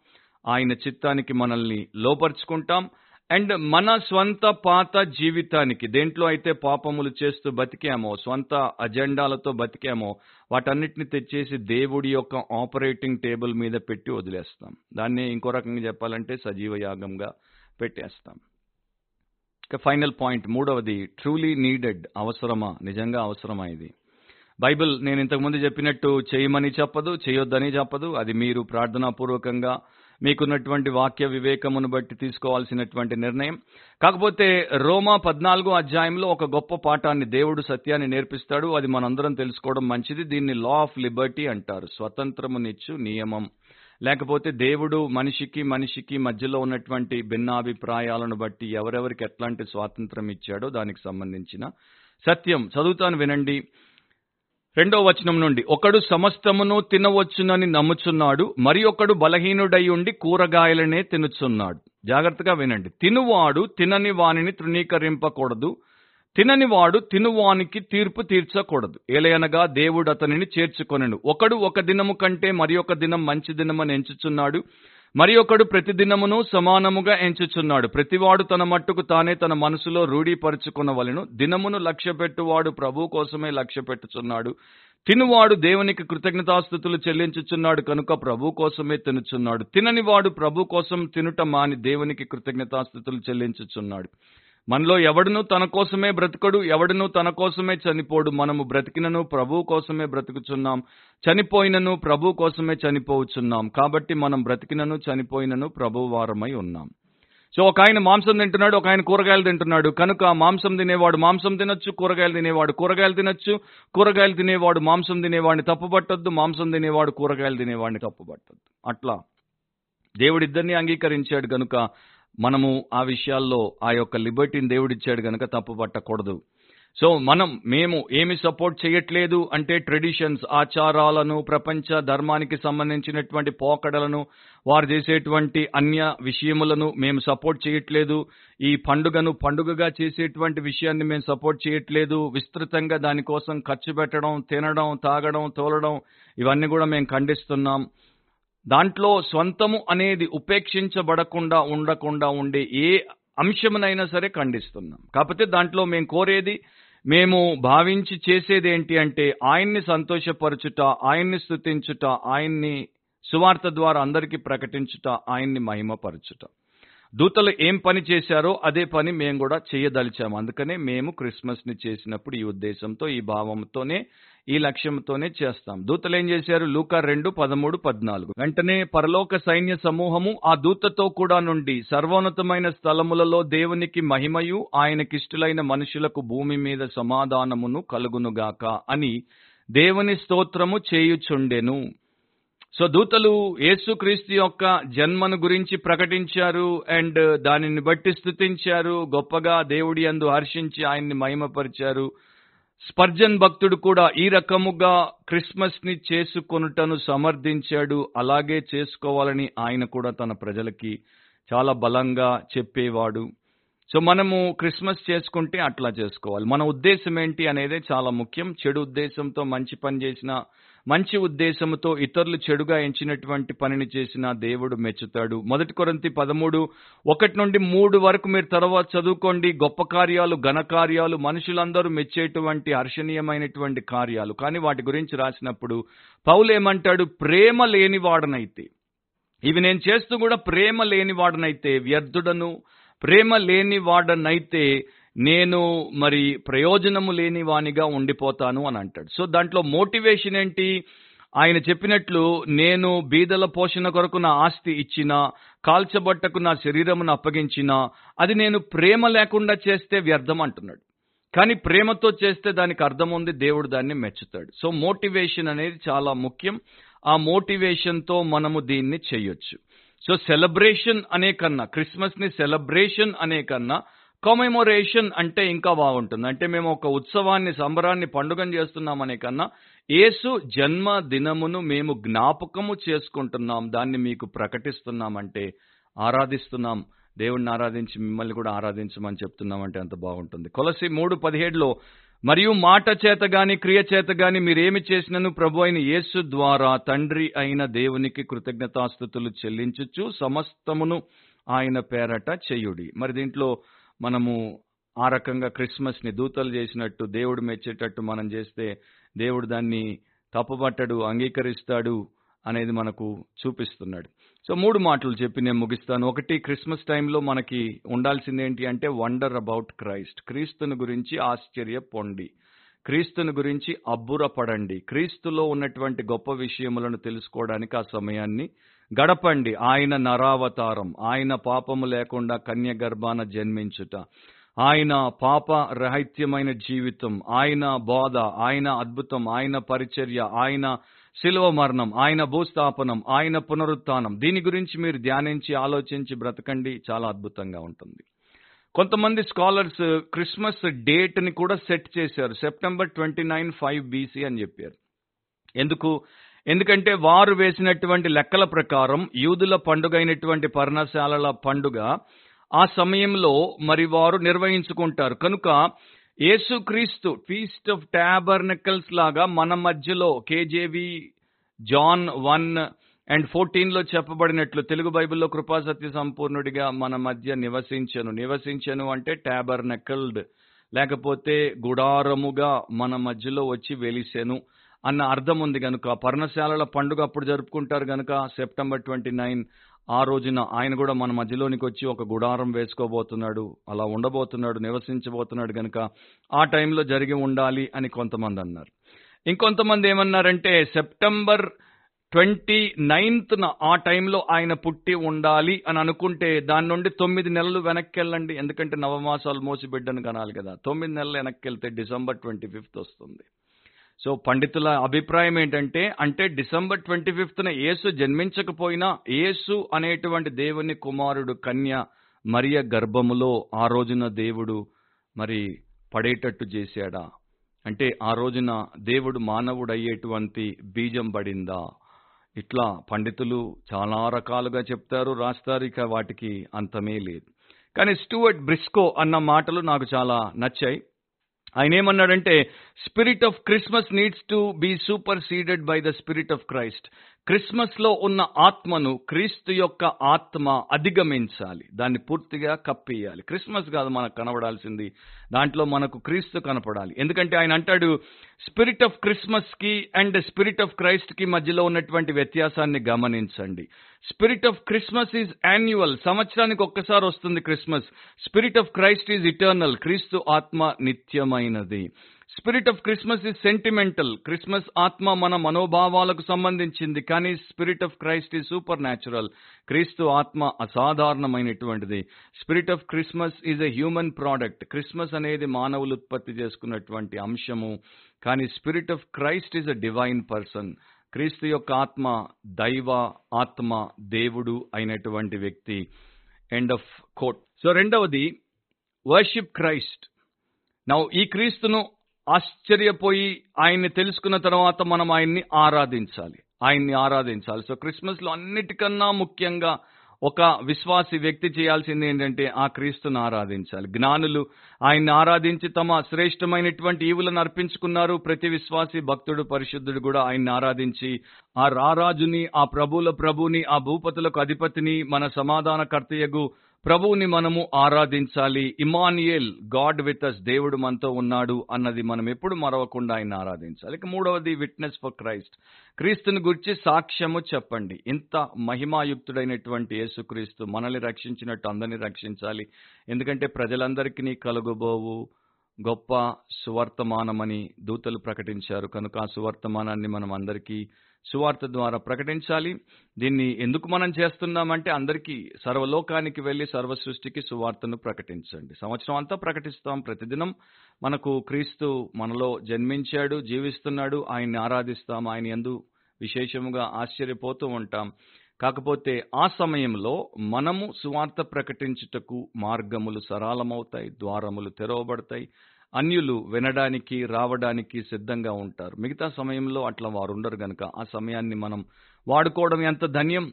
ఆయన చిత్తానికి మనల్ని లోపరుచుకుంటాం. అండ్ మన స్వంత పాత జీవితానికి దేంట్లో అయితే పాపములు చేస్తూ బతికామో స్వంత అజెండాలతో బతికామో వాటన్నిటిని తెచ్చేసి దేవుడి యొక్క ఆపరేటింగ్ టేబుల్ మీద పెట్టి వదిలేస్తాం. దాన్ని ఇంకో రకంగా చెప్పాలంటే సజీవ యాగంగా పెట్టేస్తాం. ఇక ఫైనల్ పాయింట్ మూడవది ట్రూలీ నీడెడ్ అవసరమా? నిజంగా అవసరమా ఇది? బైబిల్ నేను ఇంతకుముందు చెప్పినట్టు చేయమని చెప్పదు చేయొద్దని చెప్పదు. అది మీరు ప్రార్థనాపూర్వకంగా మీకున్నటువంటి వాక్య వివేకమును బట్టి తీసుకోవాల్సినటువంటి నిర్ణయం. కాకపోతే రోమా పద్నాలుగో అధ్యాయంలో ఒక గొప్ప పాఠాన్ని దేవుడు సత్యాన్ని నేర్పిస్తాడు. అది మనందరం తెలుసుకోవడం మంచిది. దీన్ని లా ఆఫ్ లిబర్టీ అంటారు. స్వతంత్రమునిచ్చు నియమం. లేకపోతే దేవుడు మనిషికి మనిషికి మధ్యలో ఉన్నటువంటి భిన్నాభిప్రాయాలను బట్టి ఎవరెవరికి ఎట్లాంటి స్వాతంత్రం ఇచ్చాడో దానికి సంబంధించిన సత్యం చదువుతాను వినండి. రెండో వచనం నుండి ఒకడు సమస్తమును తినవచ్చునని నమ్ముచున్నాడు మరి ఒకడు బలహీనుడై ఉండి కూరగాయలనే తినుచున్నాడు. జాగ్రత్తగా వినండి. తినువాడు తినని వానిని తృణీకరింపకూడదు తినని వాడు తినువానికి తీర్పు తీర్చకూడదు. ఏలయనగా దేవుడు అతనిని చేర్చుకొనను. ఒకడు ఒక దినము కంటే మరి ఒక దినం మంచి దినమని ఎంచుచున్నాడు మరి ఒకడు ప్రతిదినమును సమానముగా ఎంచుచున్నాడు. ప్రతివాడు తన మట్టుకు తానే తన మనసులో రూఢీపరుచుకునవలను. దినమును లక్ష్య పెట్టువాడు ప్రభు కోసమే లక్ష్య పెట్టుచున్నాడు తినువాడు దేవునికి కృతజ్ఞతాస్థుతులు చెల్లించుచున్నాడు కనుక ప్రభు కోసమే తినుచున్నాడు. తిననివాడు ప్రభు కోసం తినుట మాని దేవునికి కృతజ్ఞతాస్థుతులు చెల్లించుచున్నాడు. మనలో ఎవడునూ తన కోసమే బ్రతకడు ఎవడునూ తన కోసమే చనిపోడు. మనము బ్రతికినను ప్రభు కోసమే బ్రతుకుచున్నాం. చనిపోయినను ప్రభు కోసమే చనిపోవచ్చున్నాం కాబట్టి మనం బ్రతికినను చనిపోయినను ప్రభు వారమై ఉన్నాం. సో ఒక ఆయన మాంసం తింటున్నాడు ఒక ఆయన కూరగాయలు తింటున్నాడు. కనుక మాంసం తినేవాడు మాంసం తినొచ్చు కూరగాయలు తినేవాడు కూరగాయలు తినొచ్చు. కూరగాయలు తినేవాడు మాంసం తినేవాడిని తప్పుపట్టొద్దు మాంసం తినేవాడు కూరగాయలు తినేవాడిని తప్పుపట్టొద్దు. అట్లా దేవుడిద్దరిని అంగీకరించాడు కనుక మనము ఆ విషయాల్లో ఆ యొక్క లిబర్టీని దేవుడిచ్చాడు గనక తప్పు పట్టకూడదు. సో మనం మేము ఏమి సపోర్ట్ చేయట్లేదు అంటే ట్రెడిషన్స్ ఆచారాలను ప్రపంచ ధర్మానికి సంబంధించినటువంటి పోకడలను వారు చేసేటువంటి అన్య విషయములను మేము సపోర్ట్ చేయట్లేదు. ఈ పండుగను పండుగగా చేసేటువంటి విషయాన్ని మేము సపోర్ట్ చేయట్లేదు. విస్తృతంగా దానికోసం ఖర్చు పెట్టడం తినడం తాగడం తోలడం ఇవన్నీ కూడా మేము ఖండిస్తున్నాం. దాంట్లో స్వంతము అనేది ఉపేక్షించబడకుండా ఉండకుండా ఉండే ఏ అంశమునైనా సరే ఖండిస్తున్నాం. కాకపోతే దాంట్లో మేము కోరేది మేము భావించి చేసేది ఏంటి అంటే ఆయన్ని సంతోషపరచుట ఆయన్ని స్థుతించుట ఆయన్ని సువార్త ద్వారా అందరికీ ప్రకటించుట ఆయన్ని మహిమపరచుట. దూతలు ఏం పని చేశారో అదే పని మేము కూడా చేయదలిచాము. అందుకనే మేము క్రిస్మస్ని చేసినప్పుడు ఈ ఉద్దేశంతో ఈ భావంతోనే ఈ లక్ష్యంతోనే చేస్తాం. దూతలు ఏం చేశారు? లూకా రెండు పదమూడు పద్నాలుగు. వెంటనే పరలోక సైన్య సమూహము ఆ దూతతో కూడా నుండి సర్వోన్నతమైన స్థలములలో దేవునికి మహిమయు ఆయనకిష్టులైన మనుషులకు భూమి మీద సమాధానమును కలుగునుగాక అని దేవుని స్తోత్రము చేయుచుండెను. సో దూతలు యేసుక్రీస్తు యొక్క జన్మను గురించి ప్రకటించారు అండ్ దానిని బట్టి స్థుతించారు గొప్పగా దేవుడి అందు హర్షించి ఆయన్ని మహిమపరిచారు. స్పర్జన్ భక్తుడు కూడా ఈ రకముగా క్రిస్మస్ని చేసుకొనుటను సమర్థించాడు అలాగే చేసుకోవాలని ఆయన కూడా తన ప్రజలకి చాలా బలంగా చెప్పేవాడు. సో మనము క్రిస్మస్ చేసుకుంటే అట్లా చేసుకోవాలి. మన ఉద్దేశం ఏంటి అనేది చాలా ముఖ్యం. చెడు ఉద్దేశంతో మంచి పని చేసిన మంచి ఉద్దేశముతో ఇతరులు చెడుగా ఎంచినటువంటి పనిని చేసిన దేవుడు మెచ్చుతాడు. మొదటి కొరంతి పదమూడు ఒకటి నుండి మూడు వరకు మీరు తర్వాత చదువుకోండి. గొప్ప కార్యాలు ఘన కార్యాలు మనుషులందరూ మెచ్చేటువంటి హర్షణీయమైనటువంటి కార్యాలు. కానీ వాటి గురించి రాసినప్పుడు పౌలు ఏమంటాడు ప్రేమ లేనివాడనైతే. ఇవి నేను చేస్తూ కూడా ప్రేమ లేనివాడనైతే వ్యర్థుడను ప్రేమ లేనివాడనైతే నేను మరి ప్రయోజనము లేనివానిగా ఉండిపోతాను అని అంటాడు. సో దాంట్లో మోటివేషన్ ఏంటి? ఆయన చెప్పినట్లు నేను బీదల పోషణ కొరకు నా ఆస్తి ఇచ్చిన కాల్చబట్టకు నా శరీరమును అప్పగించిన అది నేను ప్రేమ లేకుండా చేస్తే వ్యర్థం అంటున్నాడు. కానీ ప్రేమతో చేస్తే దానికి అర్థం ఉంది దేవుడు దాన్ని మెచ్చుతాడు. సో మోటివేషన్ అనేది చాలా ముఖ్యం. ఆ మోటివేషన్తో మనము దీన్ని చేయొచ్చు. సో సెలబ్రేషన్ అనే కన్నా క్రిస్మస్ని సెలబ్రేషన్ అనే కన్నా కమెమొరేషన్ అంటే ఇంకా బాగుంటుంది. అంటే మేము ఒక ఉత్సవాన్ని సంబరాన్ని పండుగను చేస్తున్నామనే కన్నా యేసు జన్మ దినమును మేము జ్ఞాపకము చేసుకుంటున్నాం. దాన్ని మీకు ప్రకటిస్తున్నామంటే ఆరాధిస్తున్నాం. దేవుణ్ణి ఆరాధించి మిమ్మల్ని కూడా ఆరాధించమని చెప్తున్నామంటే అంత బాగుంటుంది. కొలసి మూడు పదిహేడులో మరియు మాట చేత గాని క్రియ చేత గాని మీరేమి చేసినను ప్రభు అయిన యేసు ద్వారా తండ్రి అయిన దేవునికి కృతజ్ఞతాస్థుతులు చెల్లించుచు సమస్తమును ఆయన పేరట చెయ్యుడి మరి దీంట్లో మనము ఆ రకంగా క్రిస్మస్ని దూతలు చేసినట్టు దేవుడు మెచ్చేటట్టు మనం చేస్తే దేవుడు దాన్ని తప్పుపట్టడు అంగీకరిస్తాడు అనేది మనకు చూపిస్తున్నాడు. సో మూడు మాటలు చెప్పి నేను ముగిస్తాను. ఒకటి క్రిస్మస్ టైంలో మనకి ఉండాల్సింది ఏంటి అంటే వండర్ అబౌట్ క్రైస్ట్. క్రీస్తుని గురించి ఆశ్చర్య పొండి క్రీస్తుని గురించి అబ్బురపడండి. క్రీస్తులో ఉన్నటువంటి గొప్ప విషయములను తెలుసుకోవడానికి ఆ సమయాన్ని గడపండి. ఆయన నరావతారం. ఆయన పాపము లేకుండా కన్య గర్భాన జన్మించుట. ఆయన పాప రహిత్యమైన జీవితం. ఆయన బోధ. ఆయన అద్భుతం. ఆయన పరిచర్య. ఆయన శిలువ మరణం. ఆయన భూస్థాపనం. ఆయన పునరుత్నం. దీని గురించి మీరు ధ్యానించి ఆలోచించి బ్రతకండి. చాలా అద్భుతంగా ఉంటుంది. కొంతమంది స్కాలర్స్ క్రిస్మస్ డేట్ని కూడా సెట్ చేశారు. September twenty nine five BC అని చెప్పారు. ఎందుకు? ఎందుకంటే వారు వేసినటువంటి లెక్కల ప్రకారం యూదుల పండుగ అయినటువంటి పర్ణశాలల పండుగ ఆ సమయంలో మరి వారు నిర్వహించుకుంటారు. కనుక యేసుక్రీస్తు ఫీస్ట్ ఆఫ్ ట్యాబర్నకల్స్ లాగా మన మధ్యలో కేజేవి జాన్ వన్ అండ్ ఫోర్టీన్లో చెప్పబడినట్లు తెలుగు బైబిల్లో కృపాసత్య సంపూర్ణుడిగా మన మధ్య నివసించను. నివసించను అంటే ట్యాబర్నకల్డ్ లేకపోతే గుడారముగా మన మధ్యలో వచ్చి వెలిసెను. అన్న అర్థం ఉంది కనుక పర్ణశాలల పండుగ అప్పుడు జరుపుకుంటారు కనుక సెప్టెంబర్ ట్వంటీ నైన్ ఆ రోజున ఆయన కూడా మన మధ్యలోనికి వచ్చి ఒక గుడారం వేసుకోబోతున్నాడు అలా ఉండబోతున్నాడు నివసించబోతున్నాడు కనుక ఆ టైంలో జరిగి ఉండాలి అని కొంతమంది అన్నారు. ఇంకొంతమంది ఏమన్నారంటే సెప్టెంబర్ ట్వంటీ నైన్త్న ఆ టైంలో ఆయన పుట్టి ఉండాలి అని అనుకుంటే దాని నుండి తొమ్మిది నెలలు వెనక్కి వెళ్ళండి ఎందుకంటే నవమాసాలు మోసి బిడ్డను కనాలి కదా. తొమ్మిది నెలలు వెనక్కి వెళ్తే డిసెంబర్ ట్వంటీ ఫిఫ్త్ వస్తుంది. సో పండితుల అభిప్రాయం ఏంటంటే అంటే డిసెంబర్ ట్వంటీ ఫిఫ్త్న యేసు జన్మించకపోయినా యేసు అనేటువంటి దేవుని కుమారుడు కన్య మరియ గర్భములో ఆ రోజున దేవుడు మరి పడేటట్టు చేశాడా? అంటే ఆ రోజున దేవుడు మానవుడయ్యేటువంటి బీజం పడిందా? ఇట్లా పండితులు చాలా రకాలుగా చెప్తారు రాస్తారు ఇక వాటికి అంతమే లేదు. కానీ స్టూవర్ట్ బ్రిస్కో అన్న మాటలు నాకు చాలా నచ్చాయి. ఆయన ఏమన్నాడంటే spirit of Christmas needs to be superseded by the spirit of Christ క్రిస్మస్లో ఉన్న ఆత్మను క్రీస్తు యొక్క ఆత్మ అధిగమించాలి. దాన్ని పూర్తిగా కప్పియాలి. క్రిస్మస్ కాదు మనకు కనబడాల్సింది. దాంట్లో మనకు క్రీస్తు కనపడాలి. ఎందుకంటే ఆయన అంటాడు స్పిరిట్ ఆఫ్ క్రిస్మస్కి అండ్ స్పిరిట్ ఆఫ్ క్రైస్ట్కి మధ్యలో ఉన్నటువంటి వ్యత్యాసాన్ని గమనించండి. Spirit of Christmas is annual సంవత్సరానికి ఒక్కసారి వస్తుంది Christmas. Spirit of Christ is eternal క్రీస్తు ఆత్మ నిత్యమైనది. Spirit of Christmas is sentimental Christmas ఆత్మ మన మనోభావాలకు సంబంధించింది కానీ స్పిరిట్ ఆఫ్ క్రైస్ట్ ఈ సూపర్ న్యాచురల్ క్రీస్తు ఆత్మ అసాధారణమైనటువంటిది. Spirit of Christmas is a human product Christmas అనేది మానవులు ఉత్పత్తి చేసుకున్నటువంటి అంశము. కానీ spirit of Christ is a divine person క్రీస్తు యొక్క ఆత్మ దైవ ఆత్మ దేవుడు అయినటువంటి వ్యక్తి. ఎండ్ ఆఫ్ కోట్ సో రెండవది వర్షిప్ క్రైస్ట్ నౌ ఈ క్రీస్తును ఆశ్చర్యపోయి ఆయన్ని తెలుసుకున్న తర్వాత మనం ఆయన్ని ఆరాధించాలి. ఆయన్ని ఆరాధించాలి. సో క్రిస్మస్లో అన్నిటికన్నా ముఖ్యంగా ఒక విశ్వాసి వ్యక్తి చేయాల్సింది ఏంటంటే ఆ క్రీస్తును ఆరాధించాలి. జ్ఞానులు ఆయన్ని ఆరాధించి తమ శ్రేష్టమైనటువంటి ఈవులను అర్పించుకున్నారు. ప్రతి విశ్వాసి భక్తుడు పరిశుద్ధుడు కూడా ఆయన్ని ఆరాధించి ఆ రారాజుని ఆ ప్రభుల ప్రభుని ఆ భూపతులకు అధిపతిని మన సమాధానకర్తయగు ప్రభువుని మనము ఆరాధించాలి. ఇమానియల్ గాడ్ విత్ అస్ దేవుడు మనతో ఉన్నాడు అన్నది మనం ఎప్పుడు మరవకుండా ఆయన ఆరాధించాలి. ఇక మూడవది విట్నెస్ ఫర్ క్రైస్ట్ క్రీస్తుని గురించి సాక్ష్యము చెప్పండి. ఇంత మహిమాయుక్తుడైనటువంటి యేసుక్రీస్తు మనల్ని రక్షించినట్టు అందరిని రక్షించాలి. ఎందుకంటే ప్రజలందరికీ కలుగబోవు గొప్ప సువర్తమానమని దూతలు ప్రకటించారు. కనుక ఆ సువర్తమానాన్ని మనం అందరికీ సువార్త ద్వారా ప్రకటించాలి. దీన్ని ఎందుకు మనం చేస్తున్నామంటే అందరికీ సర్వలోకానికి వెళ్ళి సర్వ సృష్టికి సువార్తను ప్రకటించండి. సంవత్సరం అంతా ప్రకటిస్తాం. ప్రతిదినం మనకు క్రీస్తు మనలో జన్మించాడు జీవిస్తున్నాడు. ఆయన్ని ఆరాధిస్తాం. ఆయన ఎందు విశేషముగా ఆశ్చర్యపోతూ ఉంటాం. కాకపోతే ఆ సమయంలో మనము సువార్త ప్రకటించుటకు మార్గములు సరళమవుతాయి ద్వారములు తెరవబడతాయి. అన్యులు వినడానికి రావడానికి సిద్ధంగా ఉంటారు. మిగతా సమయంలో అట్లా వారు ఉండరు గనక. ఆ సమయాన్ని మనం వాడుకోవడం ఎంత ధన్యం?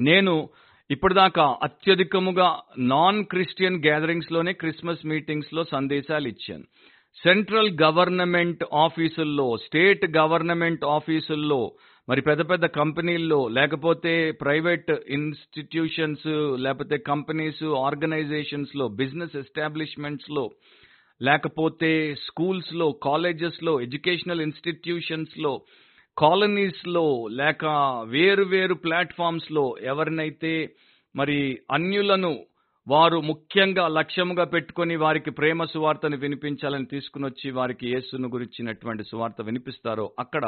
నేను ఇప్పటిదాకా అత్యధికముగా నాన్ క్రిస్టియన్ గ్యాదరింగ్స్లోనే క్రిస్మస్ మీటింగ్స్లో సందేశాలు ఇచ్చాను. సెంట్రల్ గవర్నమెంట్ ఆఫీసుల్లో స్టేట్ గవర్నమెంట్ ఆఫీసుల్లో మరి పెద్ద పెద్ద కంపెనీల్లో లేకపోతే ప్రైవేట్ ఇన్స్టిట్యూషన్స్ లేకపోతే కంపెనీస్ ఆర్గనైజేషన్స్లో బిజినెస్ ఎస్టాబ్లిష్మెంట్స్లో లేకపోతే స్కూల్స్లో కాలేజెస్లో ఎడ్యుకేషనల్ ఇన్స్టిట్యూషన్స్లో కాలనీస్లో లేక వేరు వేరు ప్లాట్ఫామ్స్లో ఎవరినైతే మరి అన్యులను వారు ముఖ్యంగా లక్ష్యముగా పెట్టుకొని వారికి ప్రేమ సువార్తను వినిపించాలని తీసుకుని వచ్చి వారికి యేసును గురించినటువంటి సువార్త వినిపిస్తారో అక్కడ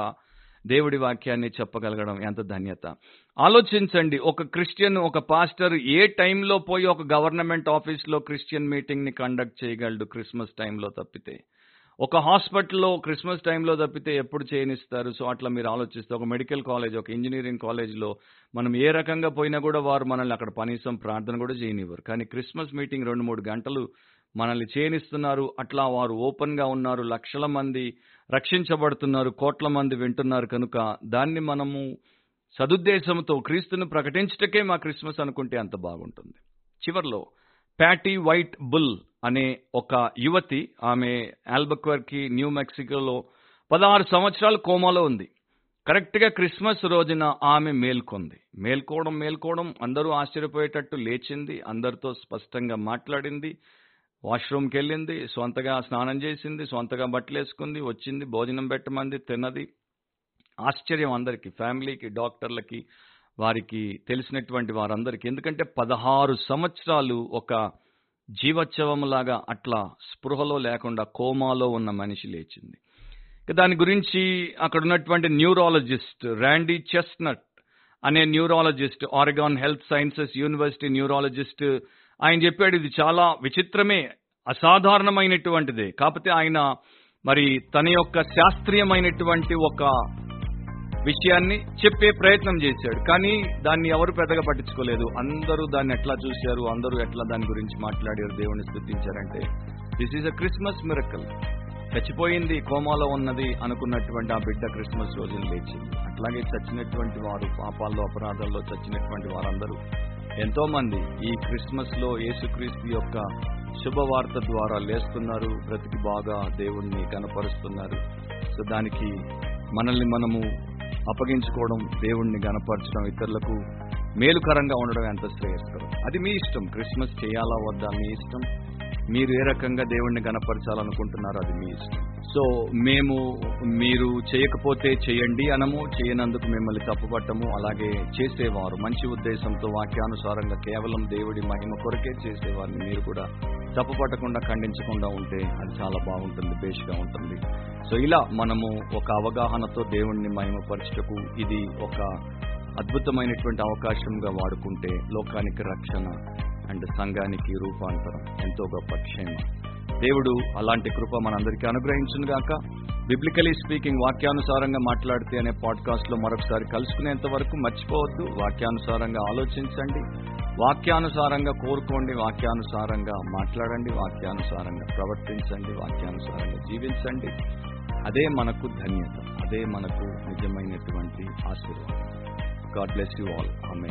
దేవుడి వాక్యాన్ని చెప్పగలగడం ఎంత ధన్యత. ఆలోచించండి ఒక క్రిస్టియన్ ఒక పాస్టర్ ఏ టైంలో పోయి ఒక గవర్నమెంట్ ఆఫీస్లో క్రిస్టియన్ మీటింగ్ని కండక్ట్ చేయగలడు క్రిస్మస్ టైంలో తప్పితే? ఒక హాస్పిటల్లో క్రిస్మస్ టైంలో తప్పితే ఎప్పుడు చేయనిస్తారు? సో అట్లా మీరు ఆలోచిస్తే ఒక మెడికల్ కాలేజ్ ఒక ఇంజనీరింగ్ కాలేజ్లో మనం ఏ రకంగా పోయినా కూడా వారు మనల్ని అక్కడ కనీసం ప్రార్థన కూడా చేయనివ్వరు. కానీ క్రిస్మస్ మీటింగ్ రెండు మూడు గంటలు మనల్ని చేయనిస్తున్నారు అట్లా వారు ఓపెన్గా ఉన్నారు. లక్షల మంది రక్షించబడుతున్నారు. కోట్ల మంది వింటున్నారు. కనుక దాన్ని మనము సదుద్దేశంతో క్రీస్తును ప్రకటించటకే మా క్రిస్మస్ అనుకుంటే అంత బాగుంటుంది. చివర్లో ప్యాటీ వైట్ బుల్ అనే ఒక యువతి ఆమె ఆల్బక్వర్కి న్యూ మెక్సికోలో పదహారు సంవత్సరాలు కోమాలో ఉంది. కరెక్ట్గా క్రిస్మస్ రోజున ఆమె మేల్కొంది. మేల్కోవడం మేల్కోవడం అందరూ ఆశ్చర్యపోయేటట్టు లేచింది. అందరితో స్పష్టంగా మాట్లాడింది. వాష్రూమ్కి వెళ్ళింది సొంతగా స్నానం చేసింది సొంతగా బట్టలు వేసుకుంది వచ్చింది భోజనం పెట్టమంది తిన్నది. ఆశ్చర్యం అందరికీ ఫ్యామిలీకి డాక్టర్లకి వారికి తెలిసినటువంటి వారందరికీ. ఎందుకంటే పదహారు సంవత్సరాలు ఒక జీవోత్సవంలాగా అట్లా స్పృహలో లేకుండా కోమాలో ఉన్న మనిషి లేచింది. దాని గురించి అక్కడ ఉన్నటువంటి న్యూరాలజిస్ట్ ర్యాండీ చెస్నట్ అనే neurologist Oregon health sciences university neurologist ఆయన చెప్పాడు ఇది చాలా విచిత్రమే అసాధారణమైనటువంటిదే. కాకపోతే ఆయన మరి తన యొక్క శాస్త్రీయమైనటువంటి ఒక విషయాన్ని చెప్పే ప్రయత్నం చేశాడు. కానీ దాన్ని ఎవరు పెద్దగా పట్టించుకోలేదు. అందరూ దాన్ని ఎట్లా చూశారు అందరూ ఎట్లా దాని గురించి మాట్లాడారు దేవుని స్థుతించారంటే this is a Christmas miracle చచ్చిపోయింది కోమాలో ఉన్నది అనుకున్నటువంటి ఆ బిడ్డ క్రిస్మస్ రోజున లేచింది. అట్లాగే చచ్చినటువంటి వారు పాపాల్లో అపరాధాల్లో చచ్చినటువంటి వారందరూ ఎంతో మంది ఈ క్రిస్మస్లో యేసుక్రీస్తు యొక్క శుభవార్త ద్వారా లేస్తున్నారు బ్రతికి బాగా దేవుణ్ణి కనపరుస్తున్నారు సో దానికి మనల్ని మనము అప్పగించుకోవడం దేవుణ్ణి గనపరచడం ఇతరులకు మేలుకరంగా ఉండడం ఎంత శ్రేయస్కరం. అది మీ ఇష్టం. క్రిస్మస్ చేయాలా వద్దా? మీ ఇష్టం. మీరు ఏ రకంగా దేవుణ్ణి గనపరచాలనుకుంటున్నారో అది మీ ఇష్టం. సో మేము మీరు చేయకపోతే చేయండి అనము చేయనందుకు మిమ్మల్ని తప్పుపట్టము అలాగే చేసేవారు. మంచి ఉద్దేశంతో వాక్యానుసారంగా కేవలం దేవుడి మహిమ కొరకే చేసేవారిని మీరు కూడా తప్పుపట్టకుండా ఖండించకుండా ఉంటే అది చాలా బాగుంటుంది బేస్గా ఉంటుంది. సో ఇలా మనము ఒక అవగాహనతో దేవుణ్ణి మహిమపరచుటకు ఇది ఒక అద్భుతమైనటువంటి అవకాశంగా వాడుకుంటే లోకానికి రక్షణ అండ్ సంఘానికి రూపాంతరం ఎంతో గొప్ప క్షేమం. దేవుడు అలాంటి కృప మనందరికీ అనుగ్రహించును గాక. బిబ్లికలీ స్పీకింగ్ వాక్యానుసారంగా మాట్లాడితే అనే పాడ్కాస్ట్లో మరొకసారి కలుసుకునేంత వరకు మర్చిపోవద్దు. వాక్యానుసారంగా ఆలోచించండి. వాక్యానుసారంగా కోరుకోండి. వాక్యానుసారంగా మాట్లాడండి. వాక్యానుసారంగా ప్రవర్తించండి. వాక్యానుసారంగా జీవించండి. అదే మనకు ధన్యత. అదే మనకు నిజమైనటువంటి ఆశీర్వాదం. గాడ్ బ్లెస్ యూ ఆల్ ఆమె